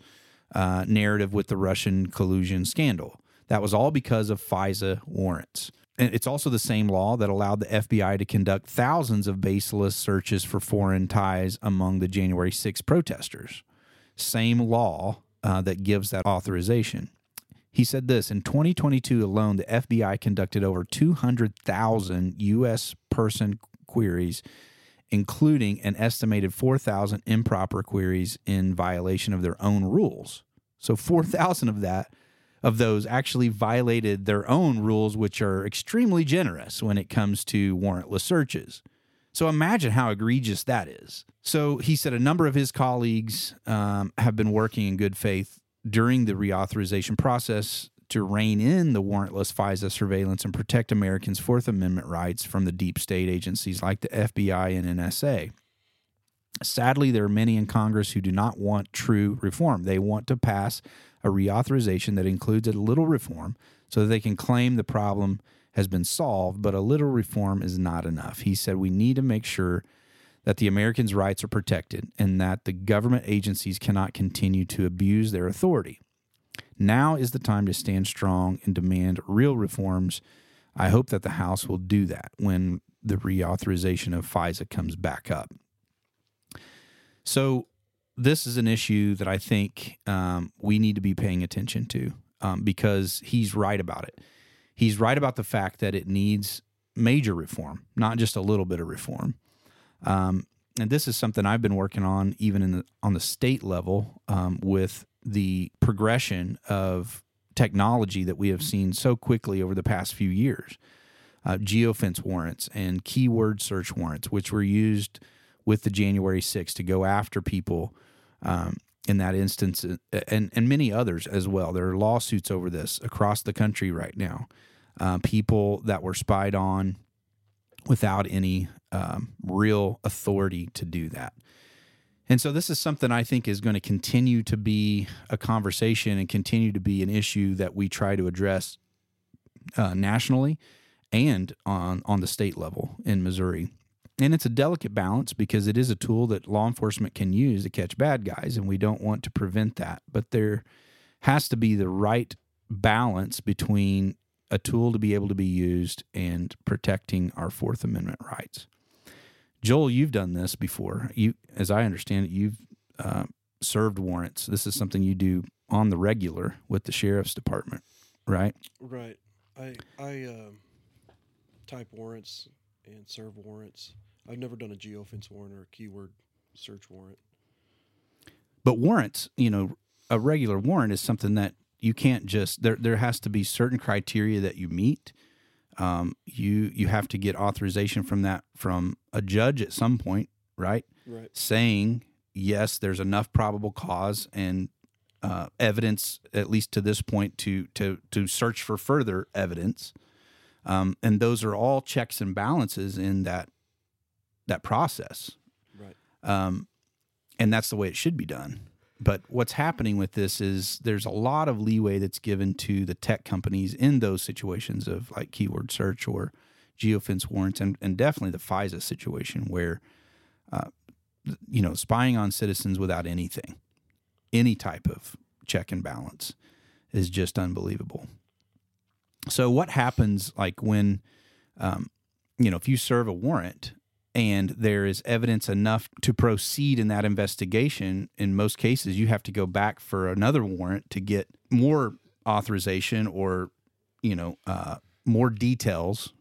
uh, narrative with the Russian collusion scandal. That was all because of FISA warrants. And it's also the same law that allowed the FBI to conduct thousands of baseless searches for foreign ties among the January 6 protesters. Same law uh, that gives that authorization. He said this in 2022 alone, the FBI conducted over 200,000 U.S. person queries, including an estimated 4,000 improper queries in violation of their own rules. So 4,000 of that of those actually violated their own rules, which are extremely generous when it comes to warrantless searches. So imagine how egregious that is. So he said a number of his colleagues um, have been working in good faith during the reauthorization process to rein in the warrantless FISA surveillance and protect Americans' Fourth Amendment rights from the deep state agencies like the FBI and NSA. Sadly, there are many in Congress who do not want true reform. They want to pass a reauthorization that includes a little reform so that they can claim the problem has been solved, but a little reform is not enough. He said we need to make sure that the Americans' rights are protected and that the government agencies cannot continue to abuse their authority. Now is the time to stand strong and demand real reforms. I hope that the House will do that when the reauthorization of FISA comes back up. So, this is an issue that I think um, we need to be paying attention to um, because he's right about it. He's right about the fact that it needs major reform, not just a little bit of reform. Um, and this is something I've been working on even the, on the state level um, with the progression of technology that we have seen so quickly over the past few years. Uh, geofence warrants and keyword search warrants, which were used with the January 6th to go after people um, in that instance, uh, and and many others as well. There are lawsuits over this across the country right now. Uh, people that were spied on without any um, real authority to do that. And so this is something I think is going to continue to be a conversation and continue to be an issue that we try to address uh, nationally and on on the state level in Missouri. And it's a delicate balance because it is a tool that law enforcement can use to catch bad guys, and we don't want to prevent that. But there has to be the right balance between a tool to be able to be used and protecting our Fourth Amendment rights. Joel, you've done this before. You, as I understand it, you've uh, served warrants. This is something you do on the regular with the sheriff's department, right? Right. I I um type warrants and serve warrants. I've never done a geofence warrant or a keyword search warrant. But warrants, you know, a regular warrant is something that you can't just there. There has to be certain criteria that you meet. Um, you you have to get authorization from that from a judge at some point, right? Right. Saying yes, there's enough probable cause and uh, evidence, at least to this point, to to to search for further evidence. Um, and those are all checks and balances in that that process. Right. Um, and that's the way it should be done. But what's happening with this is there's a lot of leeway that's given to the tech companies in those situations of like keyword search or geofence warrants, and, and definitely the FISA situation where, uh, you know, spying on citizens without anything, any type of check and balance is just unbelievable. So, what happens like when, um, you know, if you serve a warrant and there is evidence enough to proceed in that investigation, in most cases, you have to go back for another warrant to get more authorization or, you know, uh, more details.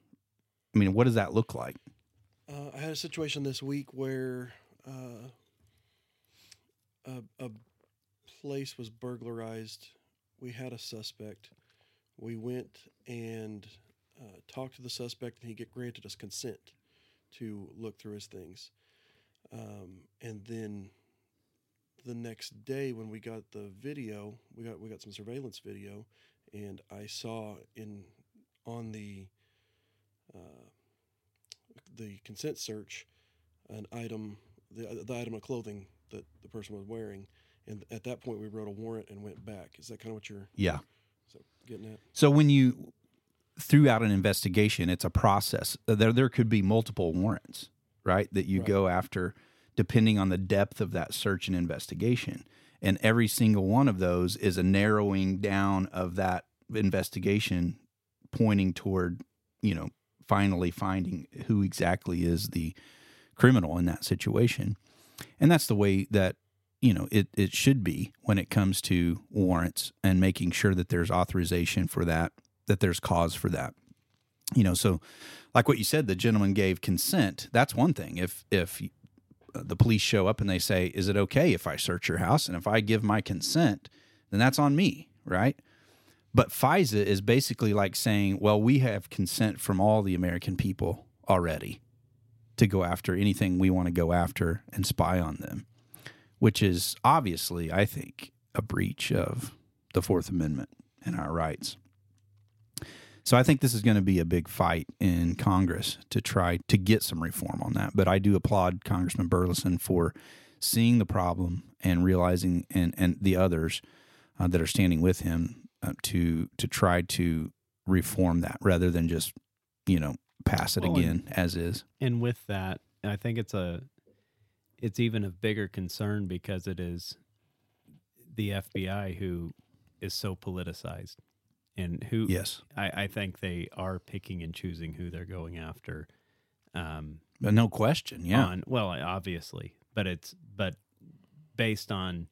I mean, what does that look like? Uh, I had a situation this week where uh, a, a place was burglarized. We had a suspect. We went and uh, talked to the suspect, and he get granted us consent to look through his things. Um, and then the next day, when we got the video, we got we got some surveillance video, and I saw in on the uh, the consent search an item, the, the item of clothing that the person was wearing, and at that point we wrote a warrant and went back. Is that kind of what you're Yeah. so getting at? So when you throughout an investigation, it's a process. There there could be multiple warrants, right? That you Right. go after depending on the depth of that search and investigation. And every single one of those is a narrowing down of that investigation pointing toward, you know, finally finding who exactly is the criminal in that situation. And that's the way that, you know, it, it should be when it comes to warrants and making sure that there's authorization for that, that there's cause for that. You know, so like what you said, the gentleman gave consent. That's one thing. If if uh, the police show up and they say, "Is it okay if I search your house?" and if I give my consent, then that's on me, right? But FISA is basically like saying, "Well, we have consent from all the American people already to go after anything we want to go after and spy on them," which is obviously, I think, a breach of the Fourth Amendment and our rights. So I think this is going to be a big fight in Congress to try to get some reform on that. But I do applaud Congressman Burlison for seeing the problem and realizing, and and the others uh, that are standing with him uh, to to try to reform that rather than just you know pass it Well, again as is. And with that, I think it's a it's even a bigger concern because it is the FBI who is so politicized and who Yes. I, I think they are picking and choosing who they're going after. Um, But no question, yeah. on well, obviously, but it's but based on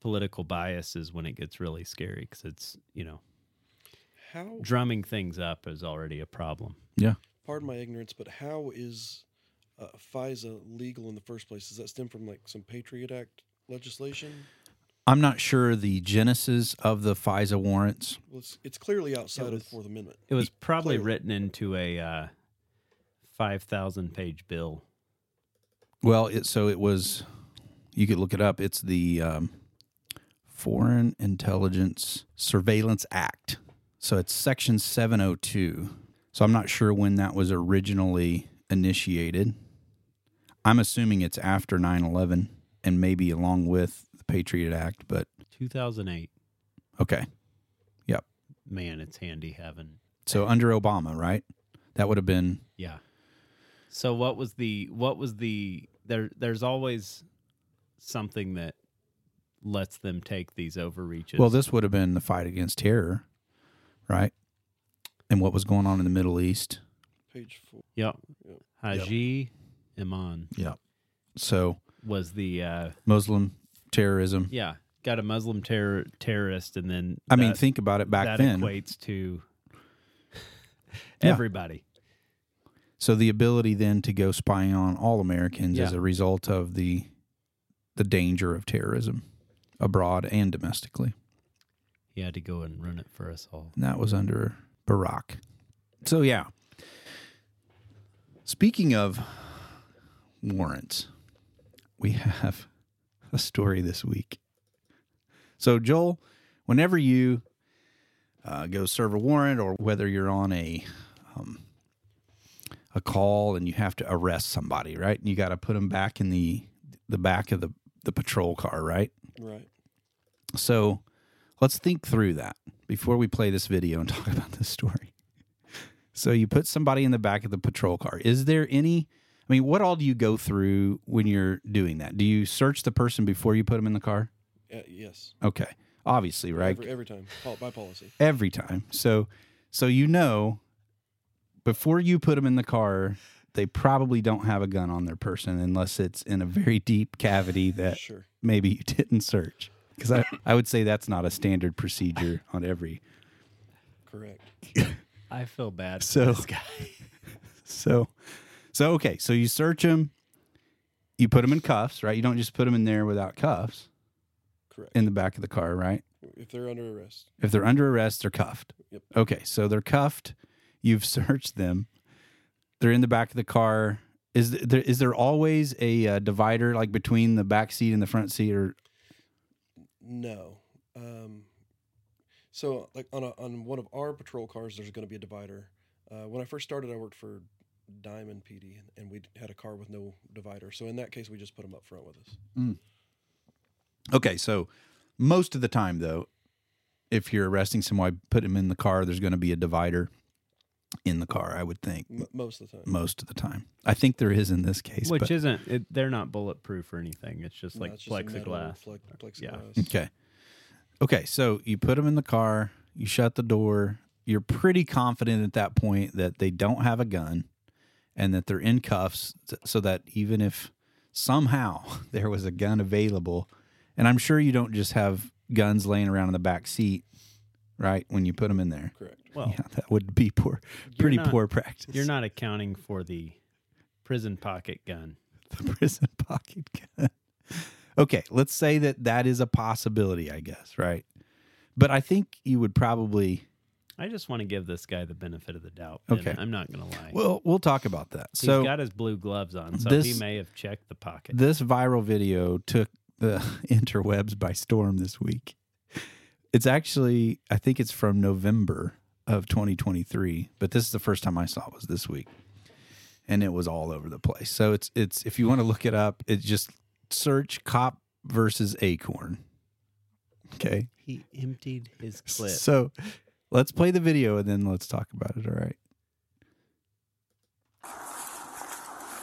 political biases when it gets really scary because it's you know How drumming things up is already a problem. Yeah. pardon my ignorance, but how is uh, FISA legal in the first place? Does that stem from like some Patriot Act legislation? I'm not sure the genesis of the FISA warrants. Well, it's, it's clearly outside of was- the Fourth Amendment. It was probably Clearly. written into a uh, five thousand page bill. Well, it, so it was. You could look it up. It's the um, Foreign Intelligence Surveillance Act. So it's Section 702. So I'm not sure when that was originally initiated. I'm assuming it's after 9 11 and maybe along with the Patriot Act, but Two thousand eight. okay. Yep. Man, it's handy having So under Obama, right? That would have been yeah. So what was the what was the there? There's always something that lets them take these overreaches. Well, this would have been the fight against terror, right? And what was going on in the Middle East. Page four. Yep. Yep. Haji Iman Yeah. So was the uh, Muslim terrorism. yeah got a Muslim terror terrorist, and then I mean, think about it back that then. equates to Yeah. everybody. So the ability then to go spying on all Americans as a result of the the danger of terrorism abroad and domestically. He had to go and run it for us all. And that was under Barack. So yeah. Speaking of warrants, we have a story this week. So Joel, whenever you uh, go serve a warrant, or whether you're on a um, a call and you have to arrest somebody, right? And you got to put them back in the the back of the the patrol car, right? Right. So let's think through that before we play this video and talk about this story. So you put somebody in the back of the patrol car. Is there any? I mean, what all do you go through when you're doing that? Do you search the person before you put them in the car? Uh, yes. Okay, obviously, right? Every, every time, by policy. Every time. So, so you know, before you put them in the car, they probably don't have a gun on their person unless it's in a very deep cavity that Sure. maybe you didn't search. Because I, I would say that's not a standard procedure on every. Correct. I feel bad for So- this guy. So, so okay. So you search them, you put them in cuffs, right? You don't just put them in there without cuffs Correct. in the back of the car, right? if they're under arrest. If they're under arrest, they're cuffed. Yep. Okay, so they're cuffed. You've searched them. They're in the back of the car. Is there is there always a uh, divider like between the back seat and the front seat, or No. Um, so, like on a, on one of our patrol cars, there's going to be a divider. Uh, when I first started, I worked for Diamond PD, and we had a car with no divider. So in that case, we just put them up front with us. Mm. okay? So most of the time, though, if you're arresting someone, put them in the car. There's going to be a divider. in the car. I would think M- most of the time. most of the time. I think there is in this case. Which but- isn't it, they're not bulletproof or anything. It's just No, like it's just a metal plexiglass. Yeah. plexiglass. Okay. Okay. So you put them in the car, you shut the door. You're pretty confident at that point that they don't have a gun and that they're in cuffs so that even if somehow there was a gun available, and I'm sure you don't just have guns laying around in the back seat, right? When you put them in there. Correct. Well, Yeah, that would be poor, pretty not- poor practice. you're not accounting for the prison pocket gun. the prison pocket gun. Okay, let's say that that is a possibility, I guess, right? But I think you would probably. I just want to give this guy the benefit of the doubt. Okay. I'm not going to lie. Well, we'll talk about that. He's So got his blue gloves on, so this- he may have checked the pocket. this viral video took the interwebs by storm this week. It's actually, I think it's from November of 2023, but this is the first time I saw it was this week, and it was all over the place. So it's it's if you want to look it up, it's just search cop versus acorn. Okay. he emptied his clip. So let's play the video and then let's talk about it. All right.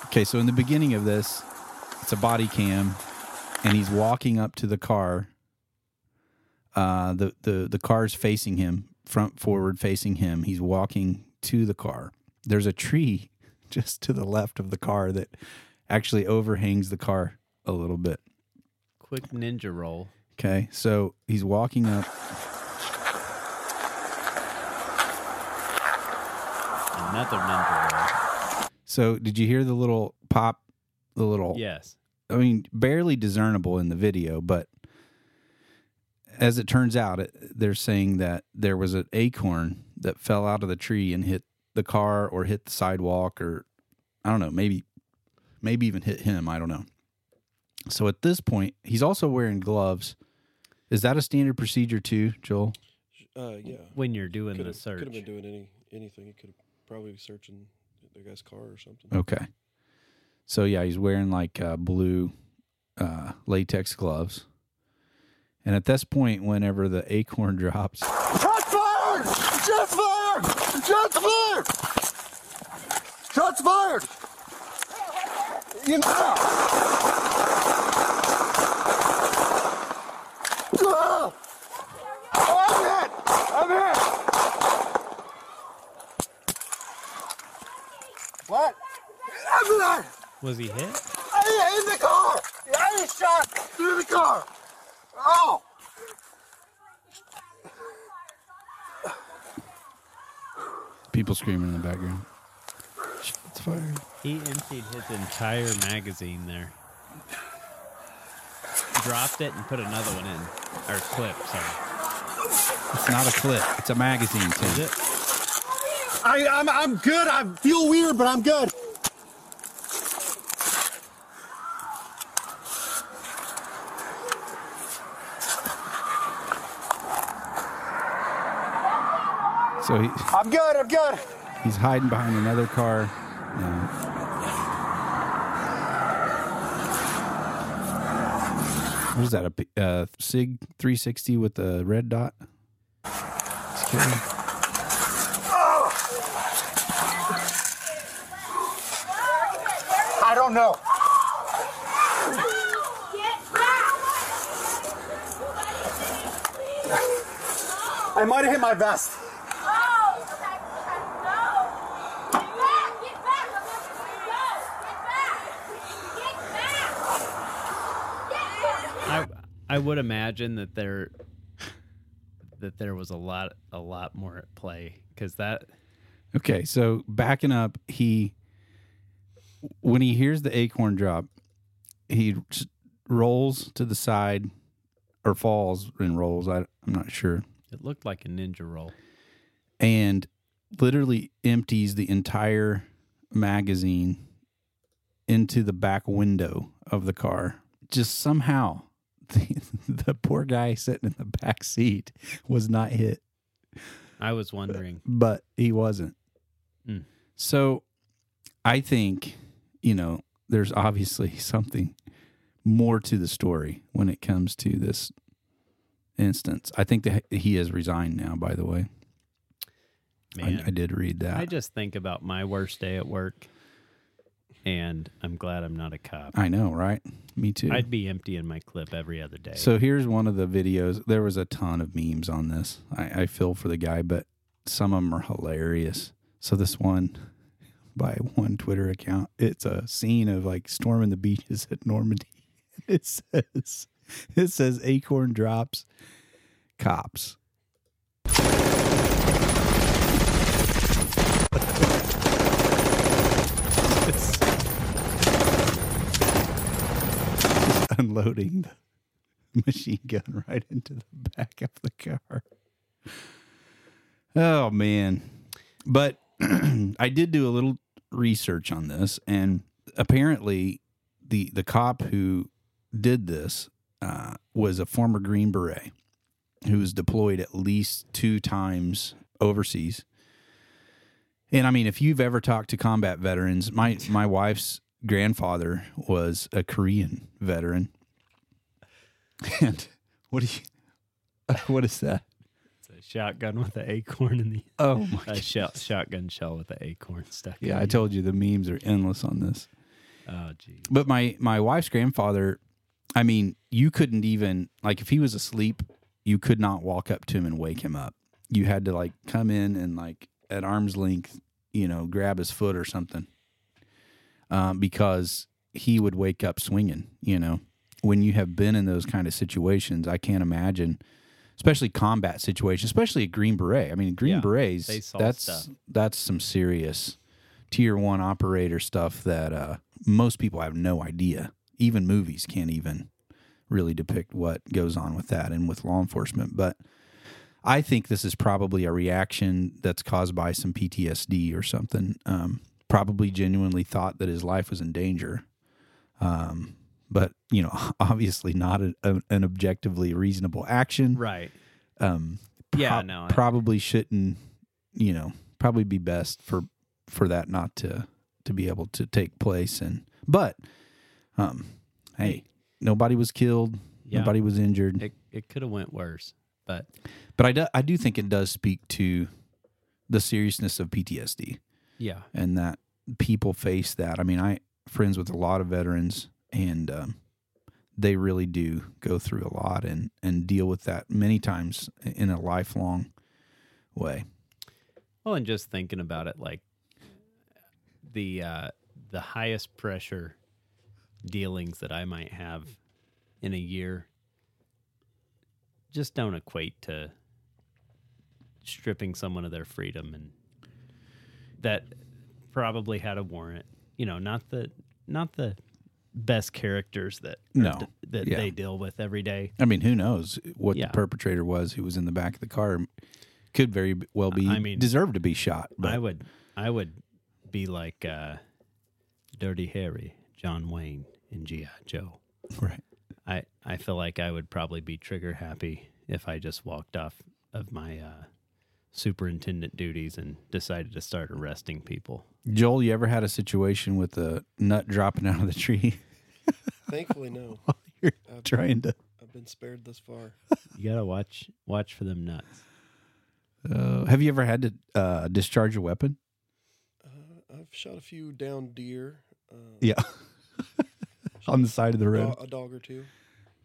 Okay, so in the beginning of this, it's a body cam, and he's walking up to the car. Uh, the the the car's facing him, front forward facing him. He's walking to the car. There's a tree just to the left of the car that actually overhangs the car a little bit. Quick ninja roll. Okay, so he's walking up. Another ninja roll. So did you hear the little pop? The little Yes. I mean, barely discernible in the video, but as it turns out, it, they're saying that there was an acorn that fell out of the tree and hit the car or hit the sidewalk or I don't know, maybe maybe even hit him, I don't know. So at this point, he's also wearing gloves. Is that a standard procedure too, Joel? Uh, yeah. When you're doing Could the search. could have been doing any anything. He could have probably searching the guy's car or something. Okay. So yeah, he's wearing like uh, blue uh, latex gloves. And at this point, whenever the acorn drops, Shots fired! Shots fired! Shots fired! Shots fired! You know. Ah! Oh, I'm hit! I'm hit! What? I'm! Was he hit? I in the car! I was shot through the car! Oh! people screaming in the background. Shots fired. He emptied his entire magazine there. Dropped it and put another one in. Or clip, sorry. It's not a clip. It's a magazine. Tim. Is it? I, I'm, I'm good. I feel weird, but I'm good. So he, I'm good. I'm good. he's hiding behind another car. No. What is that? A uh, Sig 360 with the red dot? Just kidding. I don't know. I might have hit my vest. I I would imagine that there that there was a lot a lot more at play because that Okay, so backing up, he when he hears the acorn drop, he rolls to the side or falls and rolls. I, I'm not sure, it looked like a ninja roll. and literally empties the entire magazine into the back window of the car. Just somehow, the, the poor guy sitting in the back seat was not hit. I was wondering. but he wasn't. Mm. So I think, you know, there's obviously something more to the story when it comes to this instance. I think that he has resigned now, by the way. Man, I, I did read that. I just think about my worst day at work, and I'm glad I'm not a cop. I know, right? Me too. I'd be emptying my clip every other day. So here's one of the videos. There was a ton of memes on this. I, I feel for the guy, but some of them are hilarious. So this one by one Twitter account, it's a scene of like storming the beaches at Normandy. It says it says Acorn drops cops. Unloading the machine gun right into the back of the car. Oh man. But I did do a little research on this and apparently the the cop who did this uh, was a former Green Beret who was deployed at least two times overseas. And I mean, if you've ever talked to combat veterans, my my wife's grandfather was a Korean veteran. And what do you? What is that? Shotgun with an acorn in the Oh my a shell, shotgun shell with an acorn stuck. Yeah, I it. told you the memes are endless on this. Oh, gee. But my my wife's grandfather, I mean, you couldn't even like if he was asleep, you could not walk up to him and wake him up. You had to like come in and like at arm's length, you know, grab his foot or something, um, because he would wake up swinging. You know, when you have been in those kind of situations, I can't imagine, especially combat situations, especially a Green Beret. I mean, Green Yeah, Berets, that's stuff. that's some serious tier one operator stuff that uh, most people have no idea. Even movies can't even really depict what goes on with that and with law enforcement. But I think this is probably a reaction that's caused by some PTSD or something. Um, probably genuinely thought that his life was in danger. Um, but you know, obviously not a, a, an objectively reasonable action. Right. Um, Yeah, prob- no, I- probably shouldn't. You know, probably be best for for that not to to be able to take place. And but, um, hey, nobody was killed. Yeah. Nobody was injured. It it could have went worse, but But I do, I do think it does speak to the seriousness of PTSD yeah, and that people face that. I mean, I friends with a lot of veterans, and um, they really do go through a lot and and deal with that many times in a lifelong way. Well, and just thinking about it, like the uh, the highest pressure dealings that I might have in a year just don't equate to stripping someone of their freedom and that probably had a warrant. You know, not the not the best characters that No. d- that Yeah. they deal with every day. I mean, who knows what Yeah. the perpetrator was who was in the back of the car? Could very well be. I mean, deserved to be shot. But I would I would be like uh, Dirty Harry, John Wayne in GI Joe. right. I I feel like I would probably be trigger happy if I just walked off of my uh, superintendent duties and decided to start arresting people. Joel, you ever had a situation with a nut dropping out of the tree? Thankfully, no. You're I've, trying to. I've been spared thus far. You gotta watch watch for them nuts. Uh, have you ever had to uh, discharge a weapon? Uh, I've shot a few down deer. Uh, Yeah. On the side of the road. do- a dog or two.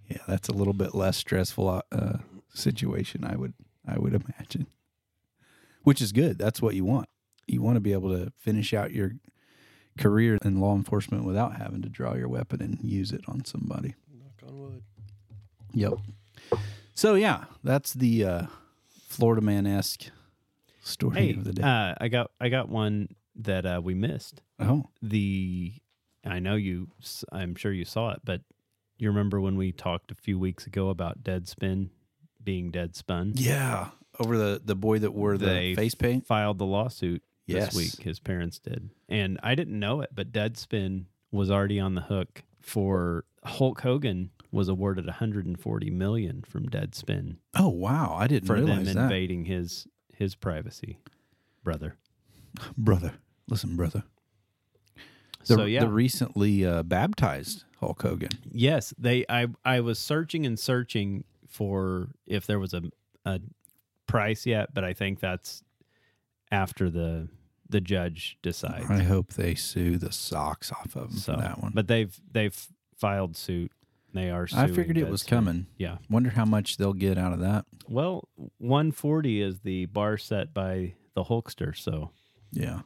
Yeah, that's a little bit less stressful uh, situation. I would I would imagine, which is good. That's what you want. You want to be able to finish out your career in law enforcement without having to draw your weapon and use it on somebody. Knock on wood. Yep. So yeah, that's the uh, Florida man esque story Hey, of the day. uh, I got I got one that uh, we missed. oh, The I know you. I'm sure you saw it, but you remember when we talked a few weeks ago about Deadspin being dead spun? yeah, over the the boy that wore the They face paint. filed the lawsuit Yes. this week. His parents did, and I didn't know it, but Deadspin was already on the hook for Hulk Hogan was awarded 140 million from Deadspin Oh wow, I didn't for them realize that, invading his his privacy, brother. brother. Listen, brother. The, so yeah, the recently uh, baptized Hulk Hogan. yes, they. I I was searching and searching for if there was a a price yet, but I think that's after the the judge decides. I hope they sue the socks off of them So that one. But they've they've filed suit. They are. Suing. I figured it was coming. Yeah. Wonder how much they'll get out of that. Well, 140 is the bar set by the Hulkster. So Yeah.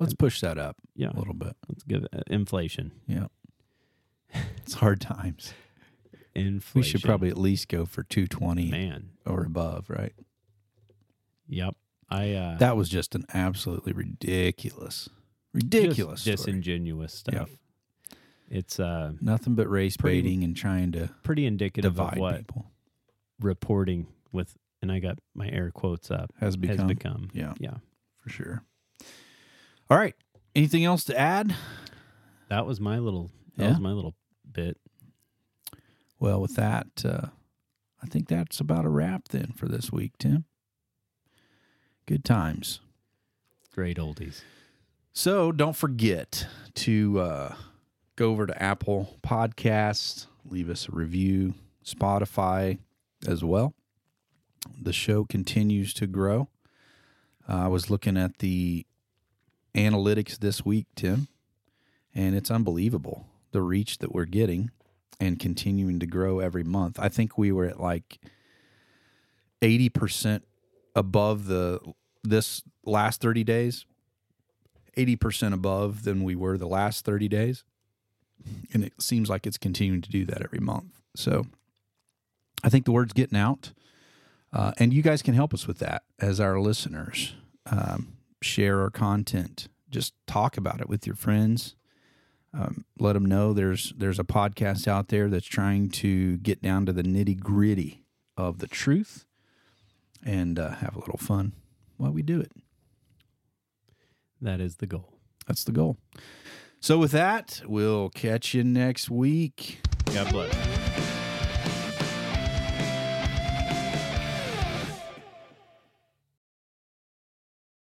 Let's push that up yeah, a little bit. let's give it inflation. Yeah. It's hard times. Inflation. We should probably at least go for 220 man. or above, right? Yep. I uh, That was just an absolutely ridiculous, ridiculous disingenuous stuff. It's uh Nothing but race Pretty- baiting and trying to pretty indicative of what people reporting with, and I got my air quotes up has become. has become. Yeah, Yeah, for sure. All right. Anything else to add? that was my little. That Yeah? was my little bit. Well, with that, uh, I think that's about a wrap then for this week, Tim. Good times. Great oldies. So don't forget to uh, go over to Apple Podcasts, leave us a review, Spotify as well. The show continues to grow. Uh, I was looking at the analytics this week, Tim, and it's unbelievable the reach that we're getting and continuing to grow every month. I think we were at like 80% above the this last 30 days 80% above than we were the last 30 days. And it seems like it's continuing to do that every month. So I think the word's getting out. Uh, and you guys can help us with that as our listeners. Um, share our content. Just talk about it with your friends. Um, let them know there's there's a podcast out there that's trying to get down to the nitty gritty of the truth and uh, have a little fun while we do it. That is the goal. That's the goal. So with that, we'll catch you next week. God bless.